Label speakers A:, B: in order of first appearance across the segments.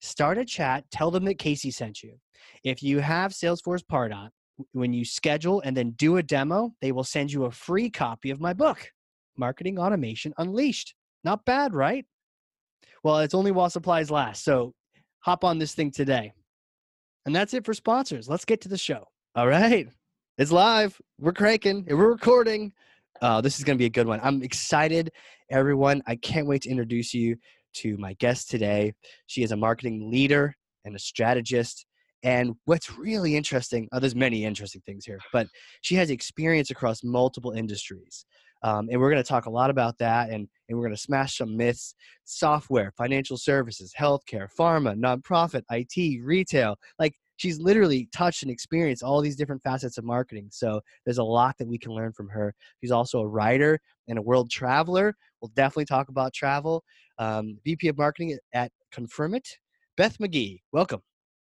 A: Start a chat, tell them that Casey sent you. If you have Salesforce Pardot, when you schedule and then do a demo, they will send you a free copy of my book, Marketing Automation Unleashed. Not bad, right? Well, it's only while supplies last. So hop on this thing today. And that's it for sponsors. Let's get to the show. All right. It's live. We're cranking we're recording. Uh, this is going to be a good one. I'm excited, everyone. I can't wait to introduce you to my guest today. She is a marketing leader and a strategist. And what's really interesting, oh, there's many interesting things here, but she has experience across multiple industries. Um, and we're going to talk a lot about that and, and we're going to smash some myths software, financial services, healthcare, pharma, nonprofit, IT, retail. Like she's literally touched and experienced all these different facets of marketing. So there's a lot that we can learn from her. She's also a writer and a world traveler. We'll definitely talk about travel. Um, VP of Marketing at Confirmit, Beth Magee. Welcome.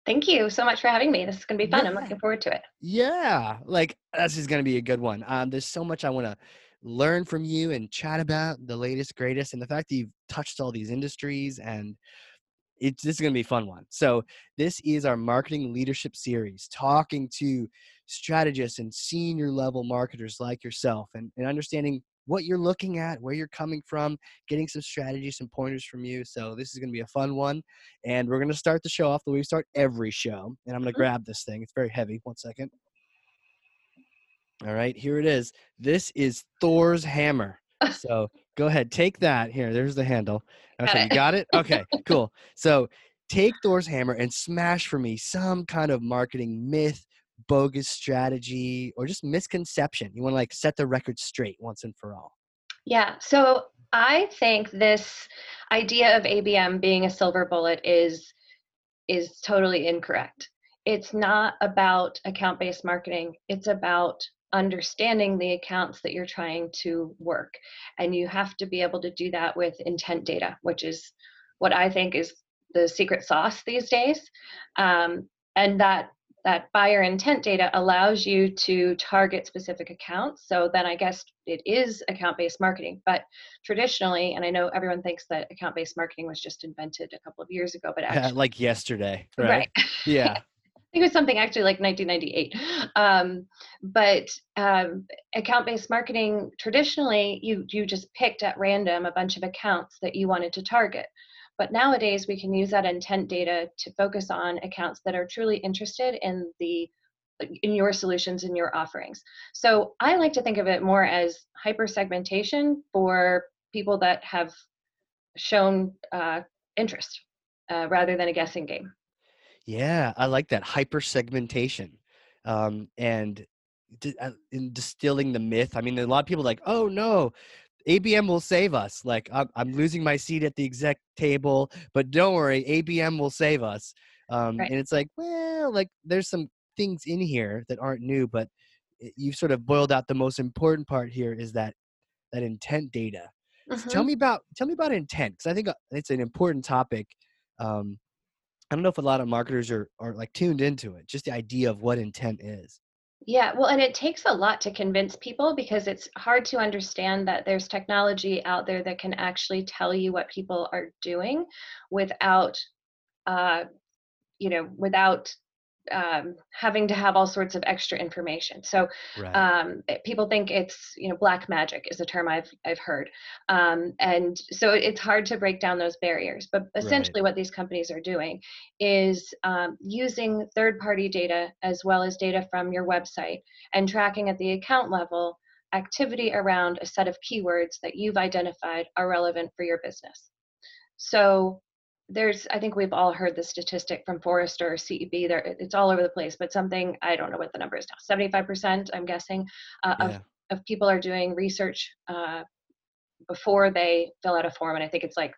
B: Thank you so much for having me. This is going to be fun. Yeah. I'm looking forward to it.
A: Yeah, like this is going to be a good one. Um, there's so much I want to learn from you and chat about the latest, greatest, and the fact that you've touched all these industries and it's this is going to be a fun one. So this is our marketing leadership series, talking to strategists and senior level marketers like yourself, and, and understanding what you're looking at, where you're coming from, getting some strategies, some pointers from you. So this is going to be a fun one, and we're going to start the show off the way we start every show. And I'm going to mm-hmm. grab this thing. It's very heavy. One second. All right, here it is. This is Thor's hammer. So go ahead, take that. Here, there's the handle. Okay, you got it? Okay, cool. So take Thor's hammer and smash for me some kind of marketing myth, bogus strategy, or just misconception. You want to like set the record straight once and for all.
B: Yeah. So I think this idea of ABM being a silver bullet is is totally incorrect. It's not about account-based marketing. It's about understanding the accounts that you're trying to work. And you have to be able to do that with intent data, which is what I think is the secret sauce these days. Um, and that that buyer intent data allows you to target specific accounts. So then I guess it is account based marketing. But traditionally, and I know everyone thinks that account based marketing was just invented a couple of years ago, but actually,
A: yeah, like yesterday, right? right. Yeah.
B: it was something actually like 1998. Um, but um, account-based marketing, traditionally, you you just picked at random a bunch of accounts that you wanted to target. But nowadays, we can use that intent data to focus on accounts that are truly interested in the in your solutions and your offerings. So I like to think of it more as hyper segmentation for people that have shown uh, interest uh, rather than a guessing game.
A: Yeah, I like that hyper segmentation, um, and di- uh, in distilling the myth. I mean, a lot of people are like, oh no, ABM will save us. Like I'm, I'm losing my seat at the exec table, but don't worry, ABM will save us. Um,
B: Right.
A: And it's like, well, like there's some things in here that aren't new, but you've sort of boiled out the most important part here is that that intent data. So tell me about tell me about intent because I think uh, it's an important topic. Um, I don't know if a lot of marketers are are like tuned into it. Just the idea of what intent is.
B: Yeah, well, and it takes a lot to convince people because it's hard to understand that there's technology out there that can actually tell you what people are doing without, uh, you know, without um, having to have all sorts of extra information. So
A: Right.
B: um, it- people think it's you know black magic is a term I've I've heard, um, and so it- it's hard to break down those barriers. But essentially, what these companies are doing is um, using third-party data as well as data from your website and tracking at the account level activity around a set of keywords that you've identified are relevant for your business. So there's i think we've all heard the statistic from forrester or ceb there it's all over the place but something i don't know what the number is now 75% i'm guessing uh, of,
A: yeah.
B: of people are doing research uh, before they fill out a form and i think it's like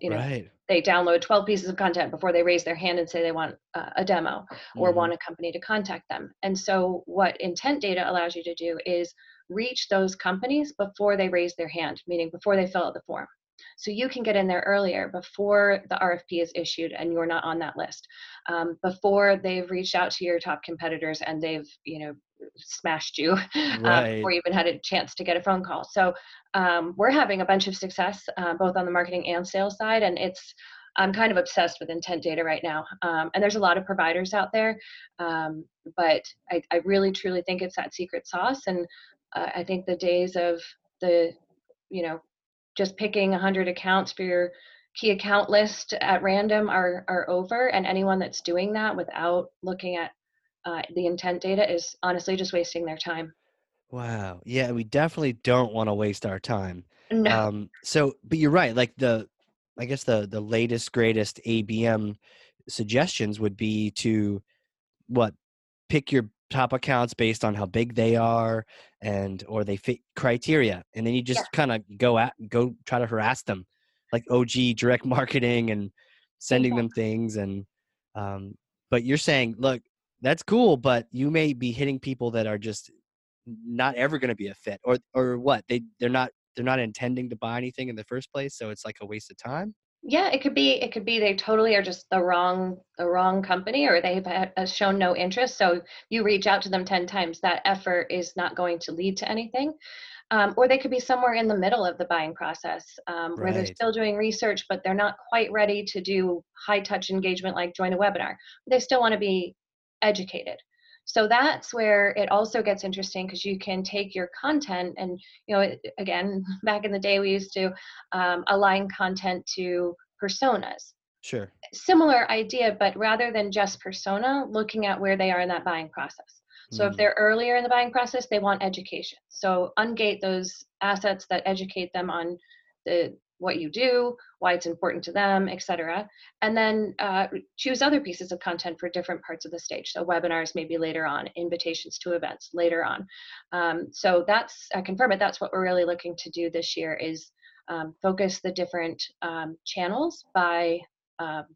B: you know
A: right.
B: they download 12 pieces of content before they raise their hand and say they want uh, a demo or
A: Mhm.
B: want a company to contact them and so what intent data allows you to do is reach those companies before they raise their hand meaning before they fill out the form so you can get in there earlier before the RFP is issued and you're not on that list. Um, before they've reached out to your top competitors and they've, you know, smashed you uh,
A: Right.
B: before you even had a chance to get a phone call. So um, we're having a bunch of success uh, both on the marketing and sales side, and it's I'm kind of obsessed with intent data right now. Um, and there's a lot of providers out there, um, but I, I really truly think it's that secret sauce. And uh, I think the days of the, you know, just picking 100 accounts for your key account list at random are are over and anyone that's doing that without looking at uh, the intent data is honestly just wasting their time
A: Wow. Yeah, we definitely don't want to waste our time.
B: no
A: Um, so, but you're right. Like the, I guess the the latest greatest ABM suggestions would be to what pick your top accounts based on how big they are and or they fit criteria, and then you just kind of go at go try to harass them, like OG direct marketing and sending them things and. Um, but you're saying, look, that's cool, but you may be hitting people that are just not ever going to be a fit or or what? They they're not they're not intending to buy anything in the first place so it's like a waste of time
B: yeah it could be it could be they totally are just the wrong the wrong company or they've shown no interest. So you reach out to them 10 times that effort is not going to lead to anything. Um, or they could be somewhere in the middle of the buying process um, where they're still doing research but they're not quite ready to do high touch engagement like join a webinar. They still want to be educated so that's where it also gets interesting because you can take your content and you know it- again back in the day we used to um, align content to personas.
A: Sure.
B: Similar idea but rather than just persona looking at where they are in that buying process. So if
A: Mm,
B: they're earlier in the buying process they want education. So ungate those assets that educate them on the what you do why it's important to them etc and then uh, choose other pieces of content for different parts of the stage. So webinars maybe later on invitations to events later on. Um, so that's i Confirmit that's what we're really looking to do this year is um, focus the different um, channels by um,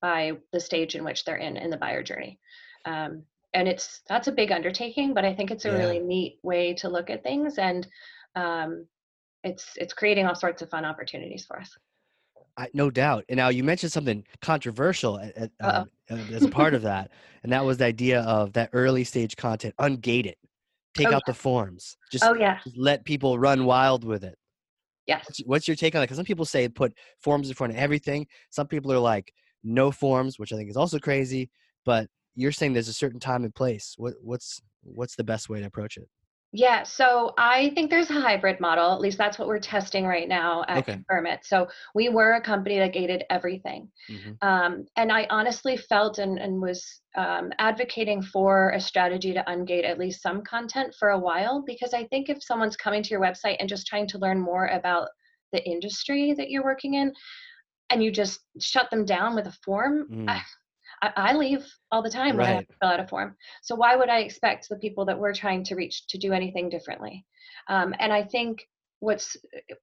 B: by the stage in which they're in in the buyer journey. Um, and it's that's a big undertaking but i think it's a
A: Yeah.
B: really neat way to look at things and um, it's it's creating all sorts of fun opportunities for us.
A: I, no doubt and now you mentioned something controversial at, um, uh, as a part of that and that was the idea of that early stage content ungate it take
B: Oh,
A: out the forms just,
B: oh yeah.
A: just let people run wild with it.
B: Yes.
A: What's, what's your take on that? Because some people say put forms in front of everything. Some people are like no forms which i think is also crazy but you're saying there's a certain time and place. What what's what's the best way to approach it?
B: Yeah, so I think there's a hybrid model. At least that's what we're testing right now at
A: Okay.
B: So we were a company that gated everything.
A: Mhm.
B: Um, and I honestly felt and, and was um, advocating for a strategy to ungate at least some content for a while because I think if someone's coming to your website and just trying to learn more about the industry that you're working in and you just shut them down with a form,
A: Mm.
B: I, I, I leave all the time when I have
A: Right.
B: to fill out a form. So why would I expect the people that we're trying to reach to do anything differently? Um, and I think what's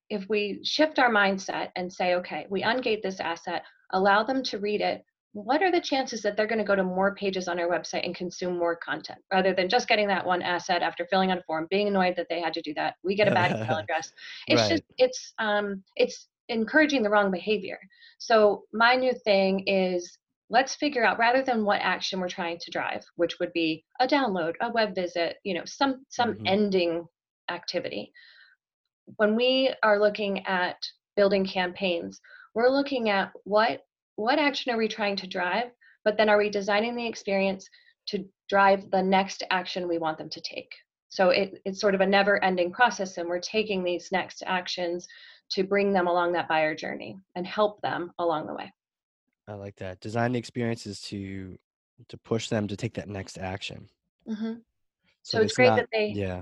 B: if we shift our mindset and say, okay, we ungate this asset, allow them to read it. What are the chances that they're going to go to more pages on our website and consume more content rather than just getting that one asset after filling out a form, being annoyed that they had to do that? We get a bad email address. It's
A: Right.
B: just it's um it's encouraging the wrong behavior. So my new thing is let's figure out rather than what action we're trying to drive, which would be a download, a web visit, you know, some some
A: Mhm.
B: ending activity. When we are looking at building campaigns, we're looking at what what action are we trying to drive, but then are we designing the experience to drive the next action we want them to take? So it, it's sort of a never ending process, and we're taking these next actions to bring them along that buyer journey and help them along the way.
A: I like that. Design the experiences to to push them to take that next action.
B: hmm So it's
A: it's
B: great
A: not-
B: that they
A: yeah.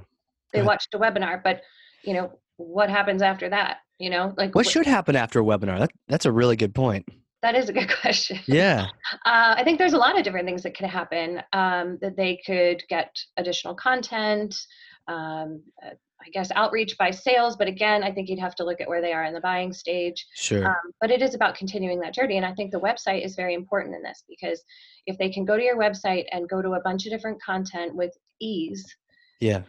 B: they watched a webinar, but you know what happens after that? You know, like
A: What
B: wh-
A: should happen after a webinar? That, that's a really good point.
B: that is a good question.
A: Yeah.
B: Uh, I think there's a lot of different things that could happen. Um, that they could get additional content. Um, uh, I guess outreach by sales, but again, I think you'd have to look at where they are in the buying stage.
A: Sure.
B: Um, but it is about continuing that journey, and I think the website is very important in this because if they can go to your website and go to a bunch of different content with ease,
A: yeah.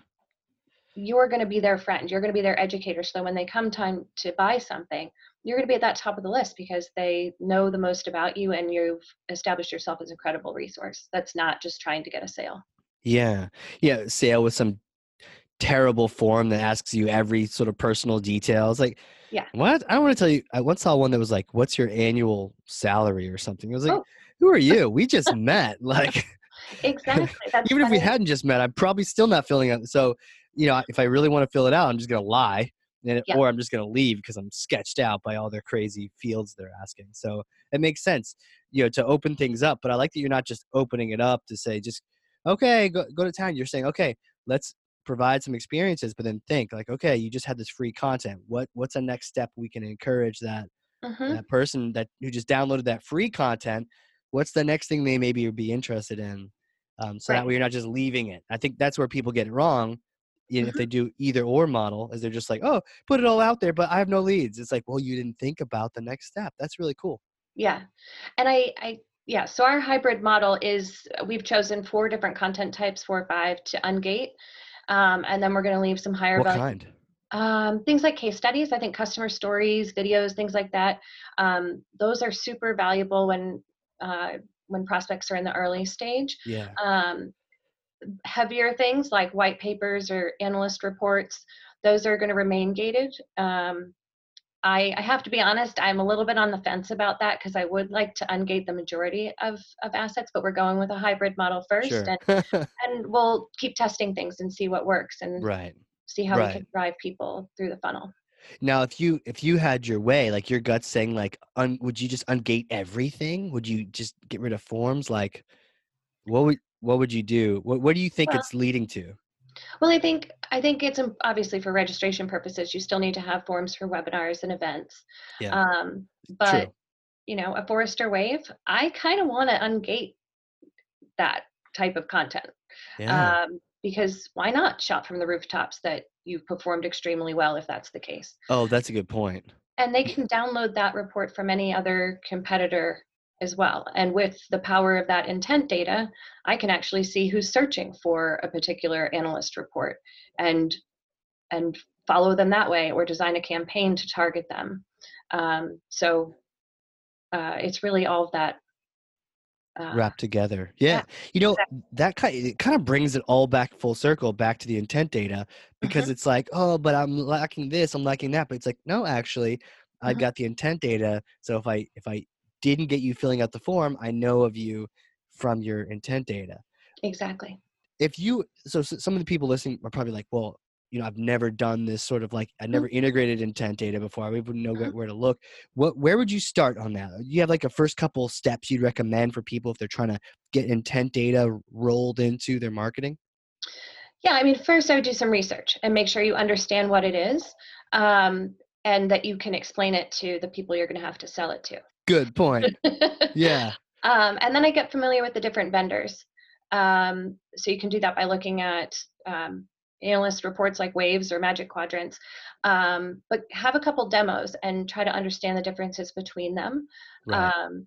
B: you're going to be their friend. You're going to be their educator. So when they come time to buy something, you're going to be at that top of the list because they know the most about you and you've established yourself as a credible resource. That's not just trying to get a sale.
A: Yeah. Yeah. Sale with some terrible form that asks you every sort of personal detail. It's like,
B: Yeah.
A: what? I want to tell you. I once saw one that was like, what's your annual salary or something? I was like,
B: Oh.
A: who are you? We just met. Like,
B: Exactly. That's
A: even if we hadn't just met, I'm probably still not filling out. So, you know, if I really want to fill it out, I'm just going to lie. And
B: Yeah.
A: or I'm just going to leave because I'm sketched out by all their crazy fields they're asking. So it makes sense, you know, to open things up. But I like that you're not just opening it up to say, just okay, go go to town. You're saying, okay, let's provide some experiences, but then think like, okay, you just had this free content. What what's the next step we can encourage that
B: Mhm.
A: that person that who just downloaded that free content? What's the next thing they maybe would be interested in? Um, so that
B: Right.
A: way you're not just leaving it. I think that's where people get it wrong. you know, If
B: Mhm.
A: they do either or model, is they're just like, oh, put it all out there, but I have no leads. It's like, well, you didn't think about the next step. That's really cool.
B: Yeah. And I, I, yeah, so our hybrid model is we've chosen four different content types, four or five to ungate. Um, and then we're going to leave some higher
A: What
B: value
A: kind?
B: Um, things like case studies, I think customer stories, videos, things like that. Um, those are super valuable when uh, when prospects are in the early stage.
A: Yeah.
B: Um, heavier things like white papers or analyst reports, those are going to remain gated. Um, I, I have to be honest, I'm a little bit on the fence about that because I would like to ungate the majority of, of assets, but we're going with a hybrid model first,
A: Sure.
B: and, and we'll keep testing things and see what works and
A: right.
B: see how we can drive people through the funnel.
A: Now, if you if you had your way, like your gut saying, like, un, would you just ungate everything? Would you just get rid of forms? Like, what would what would you do? What what do you think
B: Well-
A: it's leading to?
B: Well, I think I think it's obviously for registration purposes. You still need to have forms for webinars and events.
A: Yeah.
B: Um, but
A: True.
B: you know, a Forrester Wave, I kind of want to ungate that type of content
A: Yeah.
B: um, because why not shop from the rooftops that you've performed extremely well if that's the case.
A: oh, that's a good point.
B: And they can download that report from any other competitor as well. And with the power of that intent data, I can actually see who's searching for a particular analyst report and and follow them that way or design a campaign to target them. Um, so uh, it's really all of that. Uh,
A: Wrapped together. Yeah.
B: yeah,
A: You know, that kind it kind of brings it all back full circle back to the intent data because
B: Mm-hmm.
A: it's like, oh, but I'm lacking this, I'm lacking that. But it's like, no, actually, I've
B: Mhm.
A: got the intent data. So if I if I didn't get you filling out the form, I know of you from your intent data.
B: Exactly.
A: If you so, so some of the people listening are probably like, well, you know, I've never done this sort of like I never
B: Mm-hmm.
A: integrated intent data before. I wouldn't know
B: Mhm.
A: where to look. What where would you start on that? You have like a first couple steps you'd recommend for people if they're trying to get intent data rolled into their marketing?
B: Yeah, I mean, first I would do some research and make sure you understand what it is, um, and that you can explain it to the people you're going to have to sell it to.
A: Good point. Yeah.
B: Um, and then I get familiar with the different vendors. Um, so you can do that by looking at um, analyst reports like Waves or Magic Quadrants. Um, but have a couple demos and try to understand the differences between them.
A: Right.
B: Um,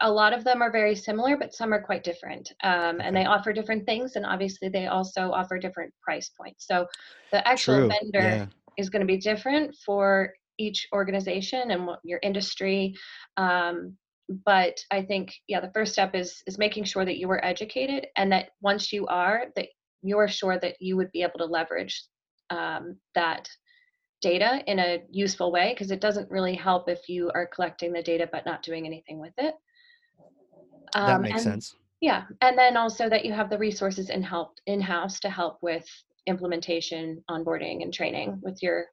B: a lot of them are very similar, but some are quite different. Um, And they offer different things, and obviously they also offer different price points. So the actual
A: True.
B: vendor
A: Yeah.
B: Is going to be different for each organization and what your industry. Um, but I think, yeah, the first step is is making sure that you are educated, and that once you are, that you're sure that you would be able to leverage um, that data in a useful way because it doesn't really help if you are collecting the data but not doing anything with it.
A: That
B: Um,
A: makes
B: and-
A: sense.
B: Yeah, and then also that you have the resources in help in house to help with implementation, onboarding, and training with your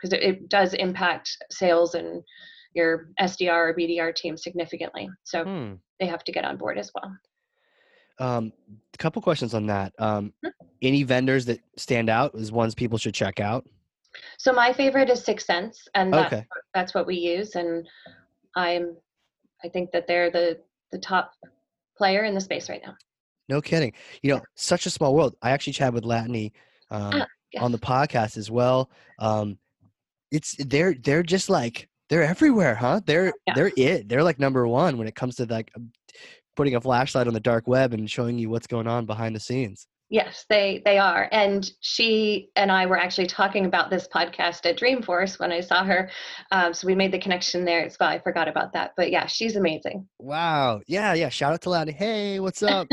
B: because it, it does impact sales and your SDR or BDR team significantly. So
A: Hmm.
B: they have to get on board as well.
A: Um, a couple questions on that. Um,
B: Mhm.
A: any vendors that stand out as ones people should check out?
B: So my favorite is 6sense, and that's,
A: Okay.
B: what- that's what we use. And I'm, I think that they're the the top player in the space right now.
A: No kidding. You know, such a small world. I actually chatted with Latané um,
B: Ah,
A: on the podcast as well. Um, it's they're they're just like they're everywhere, huh? They're
B: Yeah.
A: they're it. They're like number one when it comes to like putting a flashlight on the dark web and showing you what's going on behind the scenes.
B: Yes, they they are. And she and I were actually talking about this podcast at Dreamforce when I saw her. Um, so we made the connection there as well. I forgot about that. But yeah, she's amazing.
A: Wow. Yeah, yeah. Shout out to Latané. Hey, what's up?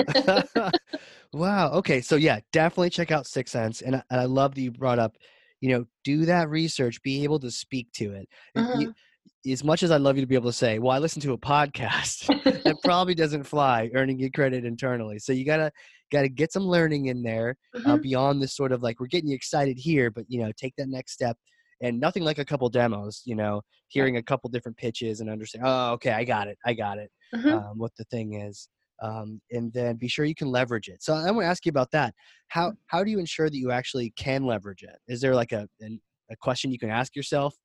A: wow. Okay. So yeah, definitely check out 6sense. And I, and I love that you brought up, you know, do that research, be able to speak to it. And you- as much as I'd love you to be able to say, well, I listened to a podcast, that probably doesn't fly earning you credit internally. So you gotta gotta get some learning in there uh,
B: Mhm.
A: beyond this sort of like we're getting you excited here, but you know, take that next step. And nothing like a couple demos, you know, hearing a couple different pitches and understand. Oh, okay, I got it, I got it.
B: Mhm.
A: Um, what the thing is, um, and then be sure you can leverage it. So I want to ask you about that. How how do you ensure that you actually can leverage it? Is there like a an, a question you can ask yourself?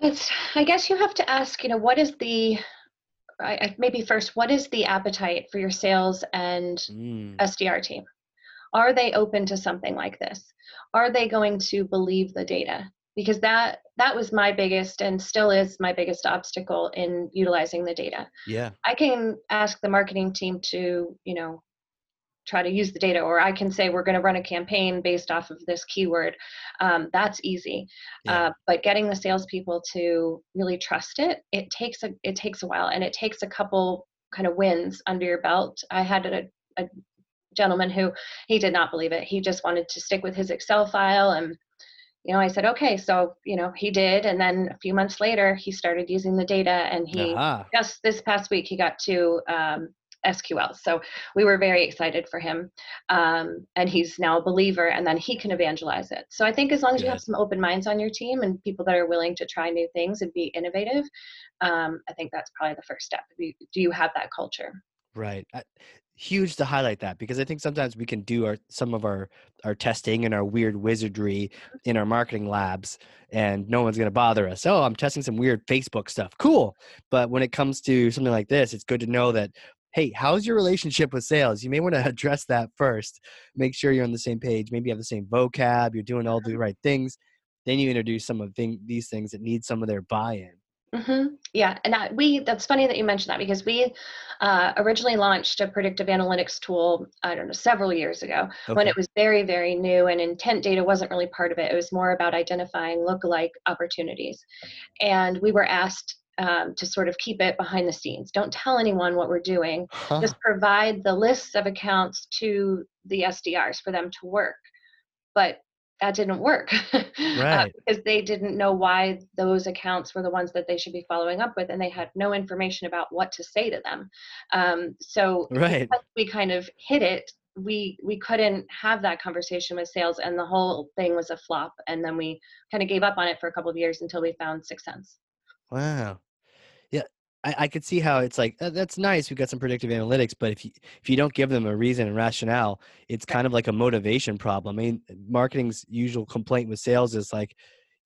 B: It's, I guess you have to ask, you know, what is the, I, I, maybe first, what is the appetite for your sales and
A: Mm,
B: SDR team? Are they open to something like this? Are they going to believe the data? Because that that was my biggest and still is my biggest obstacle in utilizing the data.
A: yeah.
B: I can ask the marketing team to, you know, try to use the data, or I can say we're going to run a campaign based off of this keyword. Um, that's easy,
A: Yeah.
B: uh, but getting the salespeople to really trust it, it takes a it takes a while, and it takes a couple kind of wins under your belt. I had a, a gentleman who he did not believe it. He just wanted to stick with his Excel file and you know, I said, okay, so, you know, he did. And then a few months later, he started using the data and he
A: Aha.
B: just this past week he got to um, SQL. So we were very excited for him. Um, and he's now a believer and then he can evangelize it. So I think as long as you have some open minds on your team and people that are willing to try new things and be innovative, um, I think that's probably the first step. Do you, do you have that culture?
A: Right. I, huge to highlight that because I think sometimes we can do our some of our our testing and our weird wizardry in our marketing labs and no one's going to bother us. Oh, I'm testing some weird Facebook stuff. Cool. But when it comes to something like this, it's good to know that hey, how's your relationship with sales? You may want to address that first. Make sure you're on the same page. Maybe you have the same vocab, you're doing all the right things. Then you introduce some of thing, these things that need some of their buy-in.
B: Mm-hmm. Yeah, and I, we that's funny that you mentioned that because we uh, originally launched a predictive analytics tool, I don't know, several years ago when it was very, very new and intent data wasn't really part of it. It was more about identifying lookalike opportunities. And we were asked um, to sort of keep it behind the scenes. Don't tell anyone what we're doing.
A: Huh.
B: Just provide the lists of accounts to the SDRs for them to work. But that didn't work
A: right.
B: uh, because they didn't know why those accounts were the ones that they should be following up with and they had no information about what to say to them um, so
A: right.
B: we kind of hit it we we couldn't have that conversation with sales and the whole thing was a flop and then we kind of gave up on it for a couple of years until we found 6sense
A: wow yeah I, I could see how it's like uh, that's nice. We've got some predictive analytics, but if you if you don't give them a reason and rationale, it's kind of like a motivation problem. I mean, marketing's usual complaint with sales is like,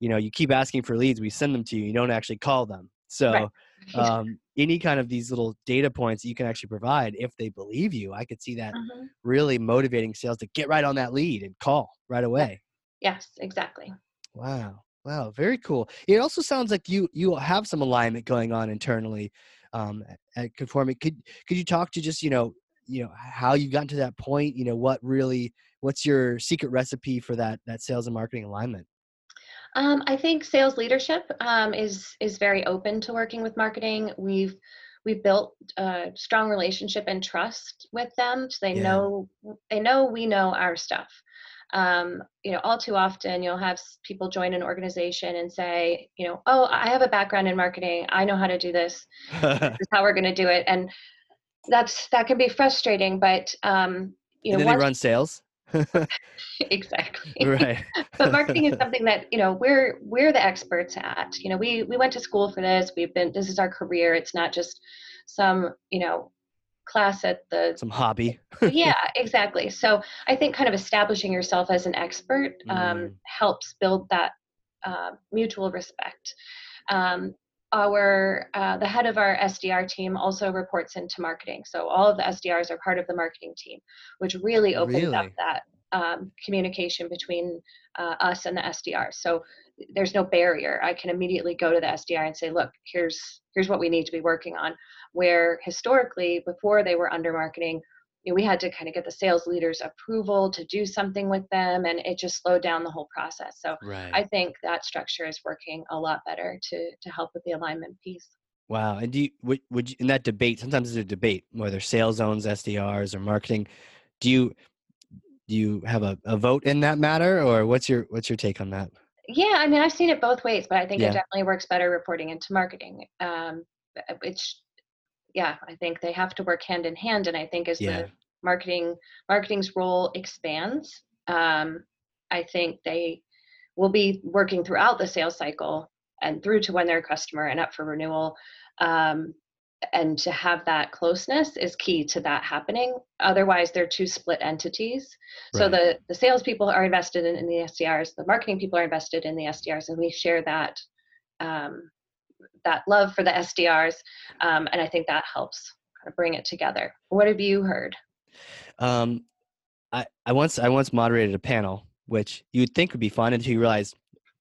A: you know, you keep asking for leads, we send them to you, you don't actually call them. So,
B: Right.
A: um, any kind of these little data points you can actually provide, if they believe you, I could see that
B: Mhm.
A: really motivating sales to get right on that lead and call right away.
B: yes exactly
A: Wow. Wow. Very cool. It also sounds like you you have some alignment going on internally um, at- Confirmit. Could could you talk to just you know you know how you've gotten to that point? You know what really what's your secret recipe for that that sales and marketing alignment?
B: Um, I think sales leadership um, is is very open to working with marketing. We've we've built a strong relationship and trust with them, so they
A: Yeah.
B: know they know we know our stuff. Um, you know, all too often you'll have people join an organization and say, you know, oh, I have a background in marketing. I know how to do this. This is how we're going to do it, and that's that can be frustrating. But um, you
A: and
B: know,
A: then they run sales.
B: exactly
A: right.
B: but marketing is something that you know we're we're the experts at you know we we went to school for this we've been this is our career it's not just some you know class at the
A: Some hobby.
B: yeah exactly so i think kind of establishing yourself as an expert um,
A: Mm.
B: helps build that uh, mutual respect um, our uh, the head of our sdr team also reports into marketing so all of the sdrs are part of the marketing team which really opens up that um, communication between uh, us and the sdr so there's no barrier i can immediately go to the sdr and say look here's here's what we need to be working on where historically before they were under marketing you know, we had to kind of get the sales leaders approval to do something with them and it just slowed down the whole process so
A: Right.
B: i think that structure is working a lot better to to help with the alignment piece
A: Wow. And do you would, would you, in that debate? Sometimes it's a debate whether sales owns SDRs or marketing. Do you do you have a, a vote in that matter, or what's your what's your take on that?
B: yeah i mean i've seen it both ways but i think
A: Yeah.
B: it definitely works better reporting into marketing um uh, it's yeah i think they have to work hand in hand and i think as
A: Yeah.
B: the marketing marketing's role expands um i think they will be working throughout the sales cycle and through to when they're a customer and up for renewal um and to have that closeness is key to that happening otherwise they're two split entities so
A: Right.
B: the the salespeople are invested in, in the SDRs, the marketing people are invested in the SDRs, and we share that um, that love for the SDRs, um, and I think that helps kind of bring it together. What have you heard?
A: Um, I, I once I once moderated a panel, which you'd think would be fun until you realize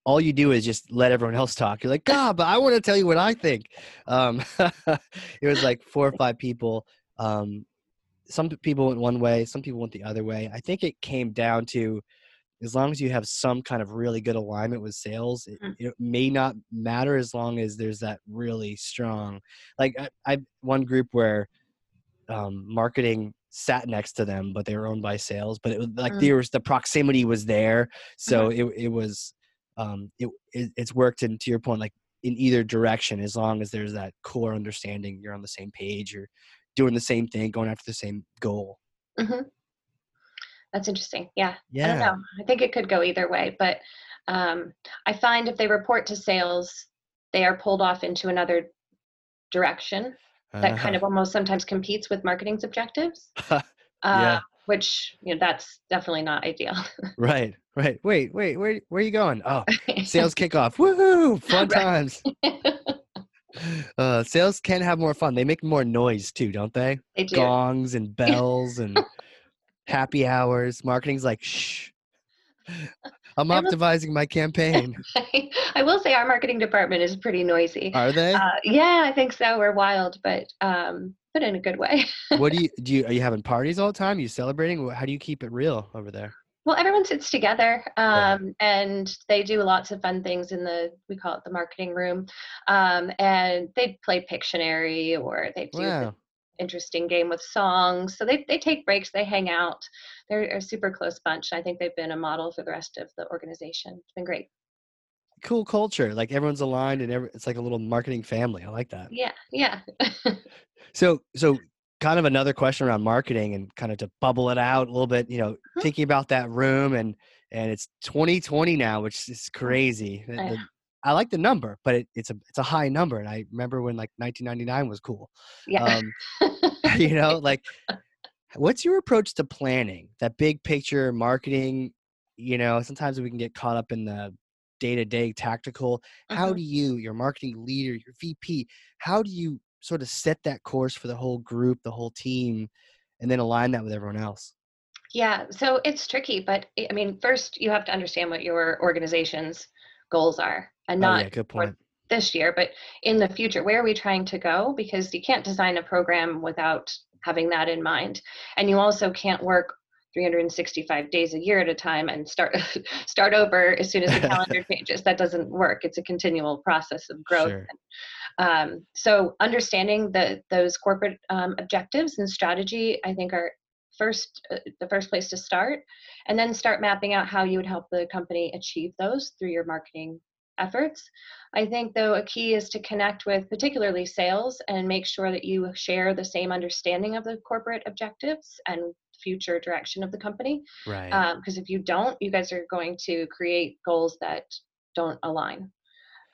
A: all you do is just let everyone else talk. You're like, God, but I want to tell you what I think. Um, it was like four or five people. Um, some people went one way, some people went the other way. I think it came down to as long as you have some kind of really good alignment with sales, it,
B: Mm.
A: it may not matter as long as there's that really strong. Like I, I one group where um, marketing sat next to them, but they were owned by sales. But it was like
B: Mm.
A: there was the proximity was there, so it it was um, it, it it's worked. And to your point, like in either direction, as long as there's that core understanding, you're on the same page, you're doing the same thing, going after the same goal.
B: hmm That's interesting. Yeah, I
A: Yeah,
B: don't know. I think it could go either way, but um, I find if they report to sales, they are pulled off into another direction that kind of almost sometimes competes with marketing's objectives.
A: of
B: Uh,
A: Yeah.
B: Which you know that's definitely not ideal.
A: right, right. Wait, wait, where where are you going? Oh, sales kickoff! Woohoo! Fun times. Uh, sales can have more fun. They make more noise too, don't they?
B: they do.
A: gongs and bells and happy hours. Marketing's like, shh. I'm optimizing my campaign.
B: I will say our marketing department is pretty noisy.
A: Are they?
B: Uh, yeah, I think so. We're wild, but um, but in a good way.
A: what do you do? You, are you having parties all the time? Are you celebrating? How do you keep it real over there?
B: Well, everyone sits together,
A: Yeah.
B: um, and they do lots of fun things in the we call it the marketing room, um, and they play Pictionary or they do
A: Wow.
B: Interesting game with songs. So they, they take breaks, they hang out. They're a super close bunch. I think they've been a model for the rest of the organization. It's been great.
A: Cool culture. Like everyone's aligned and every, it's like a little marketing family. I like that.
B: Yeah, yeah.
A: so, so kind of another question around marketing and kind of to bubble it out a little bit, you know, mm-hmm. thinking about that room and, and it's 2020 now, which is crazy. The, the, I like the number, but it, it's a it's a high number, and I remember when like 1999 was cool.
B: Yeah. Um,
A: you know, like what's your approach to planning that big picture marketing? You know, sometimes we can get caught up in the day to day tactical. How mm-hmm. do you, your marketing leader, your VP, how do you sort of set that course for the whole group, the whole team, and then align that with everyone else?
B: Yeah, so it's tricky, but I mean, first you have to understand what your organization's goals are and not
A: oh, yeah, good point.
B: this year, but in the future. Where are we trying to go? Because you can't design a program without having that in mind. And you also can't work 365 days a year at a time and start start over as soon as the calendar changes. That doesn't work. It's a continual process of growth. Sure. Um, so understanding the those corporate um, objectives and strategy, I think, are first uh, the first place to start, and then start mapping out how you would help the company achieve those through your marketing efforts. I think, though, a key is to connect with particularly sales and make sure that you share the same understanding of the corporate objectives and future direction of the company.
A: Right.
B: Because um, if you don't, you guys are going to create goals that don't align.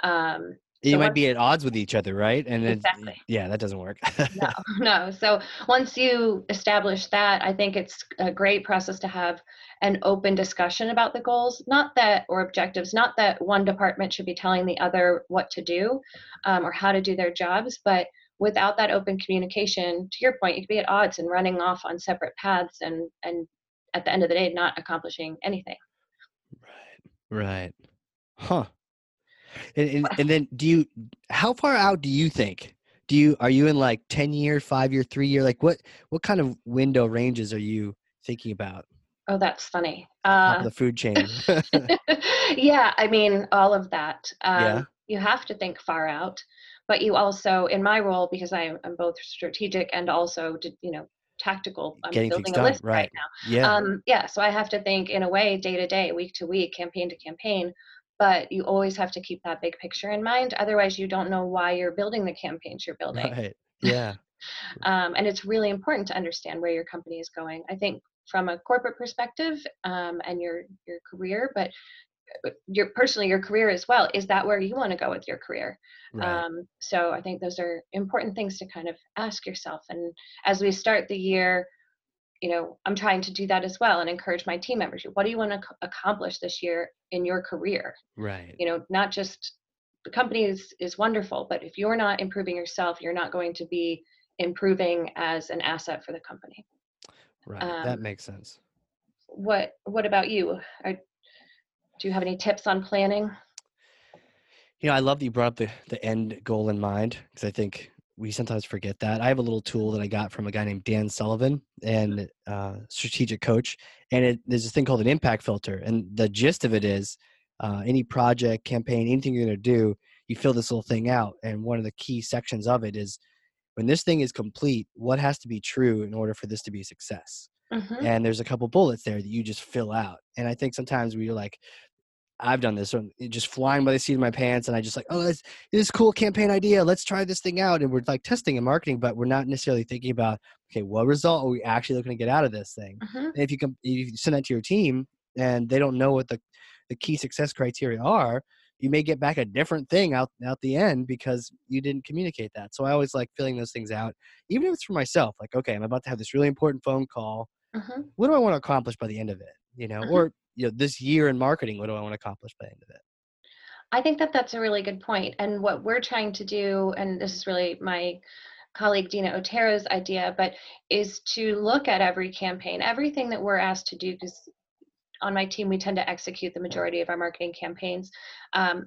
B: Um,
A: you so might be at odds with each other, right? And
B: exactly.
A: It, yeah, that doesn't work.
B: no, no. So once you establish that, I think it's a great process to have an open discussion about the goals. Not that or objectives. Not that one department should be telling the other what to do um, or how to do their jobs, but without that open communication, to your point, you could be at odds and running off on separate paths, and and at the end of the day, not accomplishing anything.
A: Right. Right. Huh. And, and, and then do you how far out do you think? Do you are you in like 10 year 5 year 3 year? Like what what kind of window ranges are you thinking about?
B: Oh that's funny.
A: Uh, the food chain.
B: Yeah i mean all of that. Um, yeah. you have to think far out but you also in my role because i'm, I'm both strategic and also you know tactical i'm
A: Getting
B: building a list
A: right.
B: right. now.
A: Yeah.
B: Um yeah so i have to think in a way day to day week to week campaign to campaign but you always have to keep that big picture in mind otherwise you don't know why you're building the campaigns you're building.
A: Right yeah.
B: Um, and it's really important to understand where your company is going. I think from a corporate perspective um, and your your career but your personally your career as well is that where you want to go with your career? Right. um, so i think those are important things to kind of ask yourself and as we start the year you know i'm trying to do that as well and encourage my team members what do you want to accomplish this year in your career?
A: Right.
B: You know not just the company is is wonderful but if you're not improving yourself you're not going to be improving as an asset for the company.
A: Right. Um, that makes sense.
B: what what about you? Are, do you have any tips on planning?
A: You know i love that you brought up the the end goal in mind because i think we sometimes forget that. I have a little tool that I got from a guy named Dan Sullivan and uh, strategic coach, and it, there's this thing called an impact filter. And the gist of it is, uh, any project, campaign, anything you're going to do, you fill this little thing out. And one of the key sections of it is, when this thing is complete, what has to be true in order for this to be a success? Mm-hmm. And there's a couple bullets there that you just fill out. And I think sometimes we're like, I've done this, so just flying by the seat of my pants, and I just like, oh, this, this is cool campaign idea. Let's try this thing out, and we're like testing and marketing, but we're not necessarily thinking about, okay, what result are we actually looking to get out of this thing? Mm-hmm. if you can, if you send that to your team, and they don't know what the the key success criteria are, you may get back a different thing out out the end because you didn't communicate that. So I always like filling those things out, even if it's for myself. Like, okay, I'm about to have this really important phone call. Mm-hmm. What do I want to accomplish by the end of it? You know, mm-hmm. or you know this year in marketing what do i want to accomplish by the end of it?
B: I think that that's a really good point and what we're trying to do and this is really my colleague dina otero's idea but is to look at every campaign everything that we're asked to do because on my team we tend to execute the majority of our marketing campaigns um,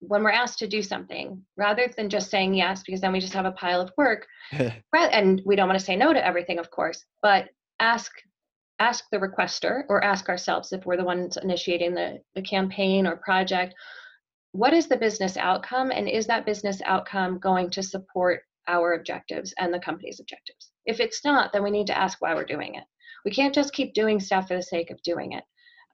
B: when we're asked to do something rather than just saying yes because then we just have a pile of work and we don't want to say no to everything of course but ask ask the requester or ask ourselves if we're the ones initiating the, the campaign or project what is the business outcome and is that business outcome going to support our objectives and the company's objectives If it's not, then we need to ask why we're doing it. We can't just keep doing stuff for the sake of doing it.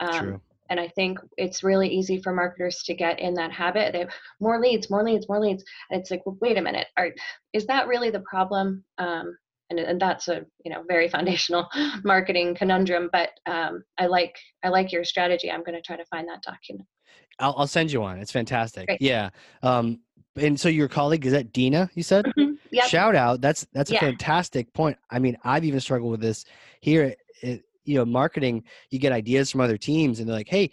B: Um,
A: True.
B: and I think it's really easy for marketers to get in that habit. They have more leads, more leads, more leads. And it's like, well, wait a minute, are, is that really the problem? Um, and, and that's a you know very foundational marketing conundrum. But um, I like I like your strategy. I'm going to try to find that document.
A: I'll, I'll send you one. It's fantastic.
B: Great.
A: Yeah. Um, and so your colleague is that Dina? You said.
B: Mhm. Yep.
A: Shout out. That's that's a
B: Yeah.
A: fantastic point. I mean, I've even struggled with this here. It, you know, marketing. You get ideas from other teams, and they're like, "Hey,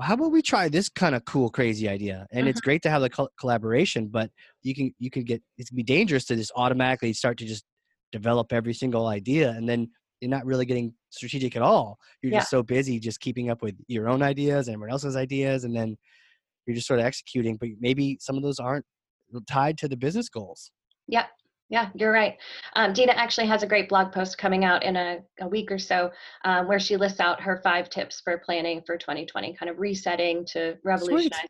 A: how about we try this kind of cool, crazy idea?" And it's great to have the col- collaboration, but you can you can get it can be dangerous to just automatically start to just develop every single idea, and then you're not really getting strategic at all. You're
B: Yeah.
A: just so busy just keeping up with your own ideas and everyone else's ideas, and then you're just sort of executing. But maybe some of those aren't tied to the business goals.
B: Yeah, Yeah. you're right. Um, Dina actually has a great blog post coming out in a, a week or so um, where she lists out her five tips for planning for 2020, kind of resetting to revolutionize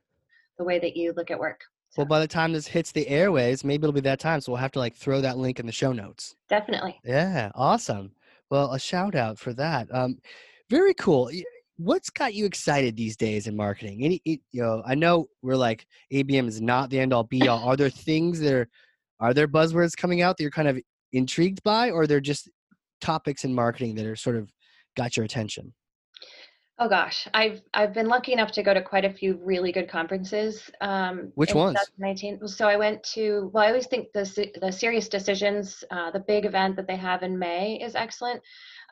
B: the way that you look at work.
A: Well, by the time this hits the airways, maybe it'll be that time. So we'll have to like throw that link in the show notes.
B: Definitely.
A: Yeah, awesome. Well, a shout out for that. Um, very cool. What's got you excited these days in marketing? Any, you know, I know we're like ABM is not the end all be all. Are there things that are, are there buzzwords coming out that you're kind of intrigued by, or they're just topics in marketing that are sort of got your attention?
B: Oh gosh, I've I've been lucky enough to go to quite a few really good conferences. Um,
A: Which ones?
B: 2019. So I went to. Well, I always think the the SiriusDecisions, uh, the big event that they have in May, is excellent.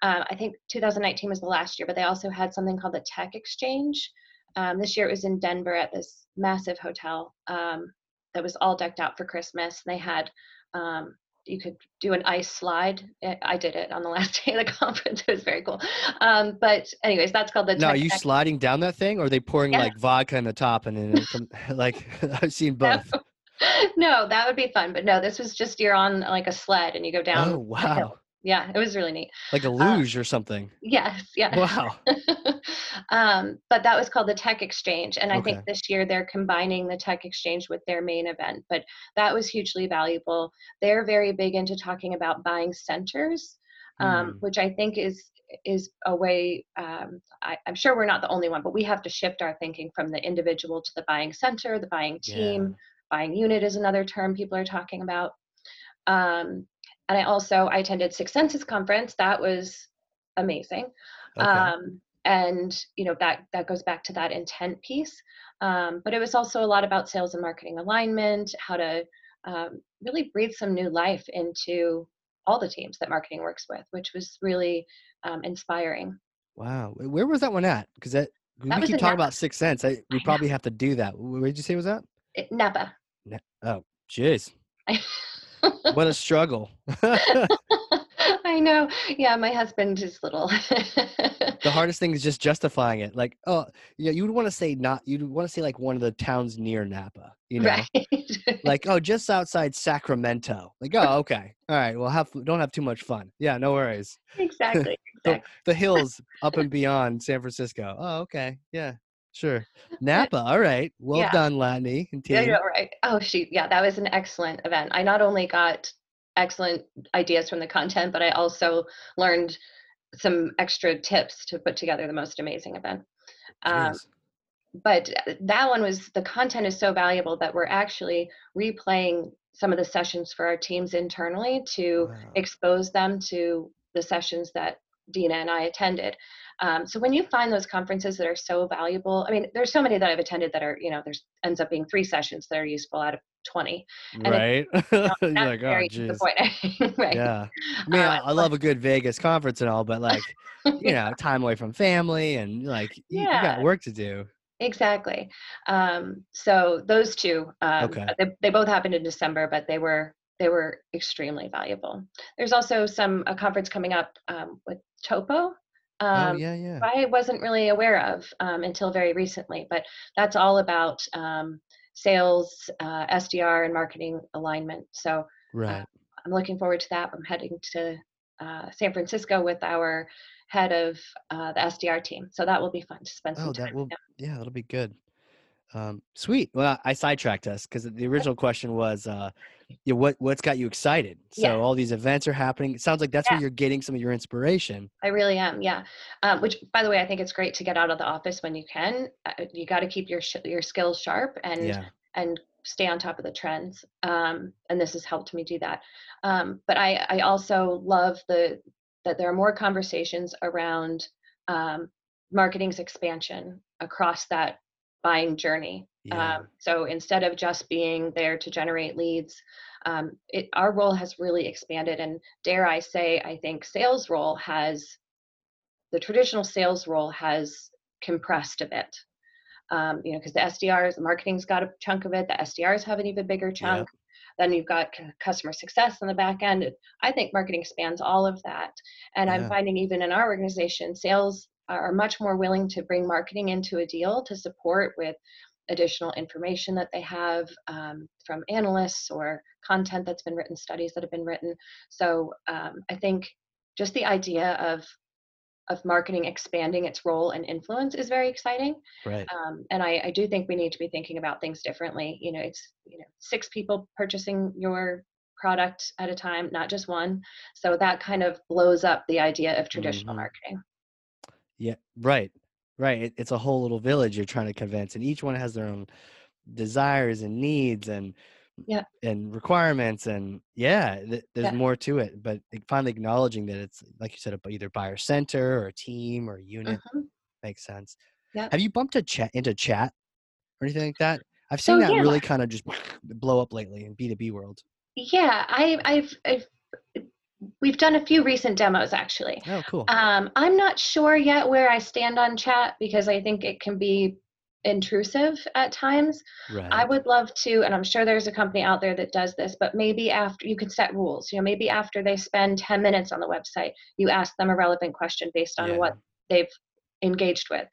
B: Um, I think 2019 was the last year, but they also had something called the Tech Exchange. Um, this year it was in Denver at this massive hotel um, that was all decked out for Christmas. They had um, you could do an ice slide. I- I did it on the last day of the conference. It was very cool. Um, but anyways, that's called the.
A: Now, are you sliding down that thing, or are they pouring
B: Yeah.
A: like vodka in the top and then like I've seen both?
B: no, that would be fun. But no, this was just you're on like a sled and you go down.
A: Oh wow.
B: Yeah, it was really neat.
A: like a luge or something.
B: Yes, yeah.
A: Wow.
B: um, but that was called the Tech Exchange, and I
A: Okay.
B: think this year they're combining the Tech Exchange with their main event. But that was hugely valuable. They're very big into talking about buying centers, um,
A: Mm.
B: which I think is is a way. Um, I, I'm sure we're not the only one, but we have to shift our thinking from the individual to the buying center, the buying team. Buying unit is another term people are talking about. Um, and I also I attended 6sense's conference. That was amazing
A: Okay.
B: um, and you know that that goes back to that intent piece um, but it was also a lot about sales and marketing alignment how to um, really breathe some new life into all the teams that marketing works with which was really um, inspiring
A: Wow. Where was that one at? Because that we
B: That was
A: keep talking
B: Napa.
A: about 6sense. I, we
B: know.
A: probably have to do that. Where did you say was that?
B: it, napa
A: Oh, jeez. What a struggle.
B: i know yeah my husband is little
A: the hardest thing is just justifying it. Like, oh, yeah, you would want to say not. You'd want to say like one of the towns near Napa. You know,
B: right
A: like oh, just outside Sacramento. Like, oh, okay, all right. Well, have don't have too much fun. Yeah, no worries.
B: exactly
A: The,
B: exactly
A: the hills up and beyond San Francisco. Oh, okay, yeah, sure. Napa. All right. Well
B: Yeah.
A: done, Latané.
B: Yeah, yeah, right. Oh, shoot. Yeah, that was an excellent event. I not only got excellent ideas from the content, but I also learned some extra tips to put together the most amazing event. Um,
A: Jeez.
B: but uh, that one was the content is so valuable that we're actually replaying some of the sessions for our teams internally to
A: Wow.
B: expose them to the sessions that Dina and I attended. Um, so when you find those conferences that are so valuable, I mean, there's so many that I've attended that are, you know, there's ends up being three sessions that are useful out of 20. and it-
A: right? You're like, oh,
B: right?
A: Yeah. I mean,
B: Uh,
A: I, I love a good Vegas conference and all, but like, you know, time away from family and like, you, you got work to do.
B: Exactly. Um, so those two, um,
A: Okay.
B: they, they both happened in December, but they were they were extremely valuable. There's also some a conference coming up um, with Topo.
A: oh,
B: Um,
A: yeah, yeah.
B: I wasn't really aware of um, until very recently, but that's all about um, sales, uh, SDR, and marketing alignment. So
A: Right.
B: I'm looking forward to that. I'm heading to uh, San Francisco with our head of uh, the SDR team, so that will be fun to spend some
A: Oh,
B: time.
A: that will,
B: with
A: yeah, that'll be good. Um, sweet. Well, I sidetracked us because the original question was, uh, you know, what what's got you excited? So
B: Yeah.
A: all these events are happening. It sounds like that's
B: Yeah.
A: where you're getting some of your inspiration.
B: I really am, yeah. Um, which, by the way, I think it's great to get out of the office when you can. Uh, you got to keep your sh- your skills sharp and
A: Yeah.
B: and stay on top of the trends. Um, and this has helped me do that. Um, but I I also love the that there are more conversations around um, marketing's expansion across that buying journey.
A: Yeah.
B: Um, so instead of just being there to generate leads, um, it, our role has really expanded. And dare I say, I think sales role has the traditional sales role has compressed a bit. Um, you know, because the SDRs, the marketing's got a chunk of it. The SDRs have an even bigger chunk. Then you've got customer success on the back end. I think marketing spans all of that. And I'm finding even in our organization, sales are much more willing to bring marketing into a deal to support with additional information that they have um, from analysts or content that's been written, studies that have been written. So um, I think just the idea of of marketing expanding its role and influence is very exciting.
A: Right.
B: Um, and I, I do think we need to be thinking about things differently. You know, it's you know six people purchasing your product at a time, not just one. So that kind of blows up the idea of traditional
A: Mhm.
B: marketing.
A: Yeah. Right. Right. It, it's a whole little village you're trying to convince, and each one has their own desires and needs and
B: Yeah.
A: and requirements and yeah th- there's
B: Yeah.
A: more to it but finally acknowledging that it's like you said either buyer center or a team or a unit
B: Mhm.
A: makes sense
B: Yeah.
A: have you bumped a chat into chat or anything like that i've
B: So,
A: seen that
B: yeah.
A: really kind of just blow up lately in b2b world
B: Yeah, I, I've, I've we've done a few recent demos actually.
A: oh cool
B: Um, I'm not sure yet where I stand on chat because I think it can be intrusive at times.
A: right
B: I would love to, and I'm sure there's a company out there that does this, but maybe after you could set rules. You know, maybe after they spend 10 minutes on the website, you ask them a relevant question based on
A: Yeah.
B: what they've engaged with.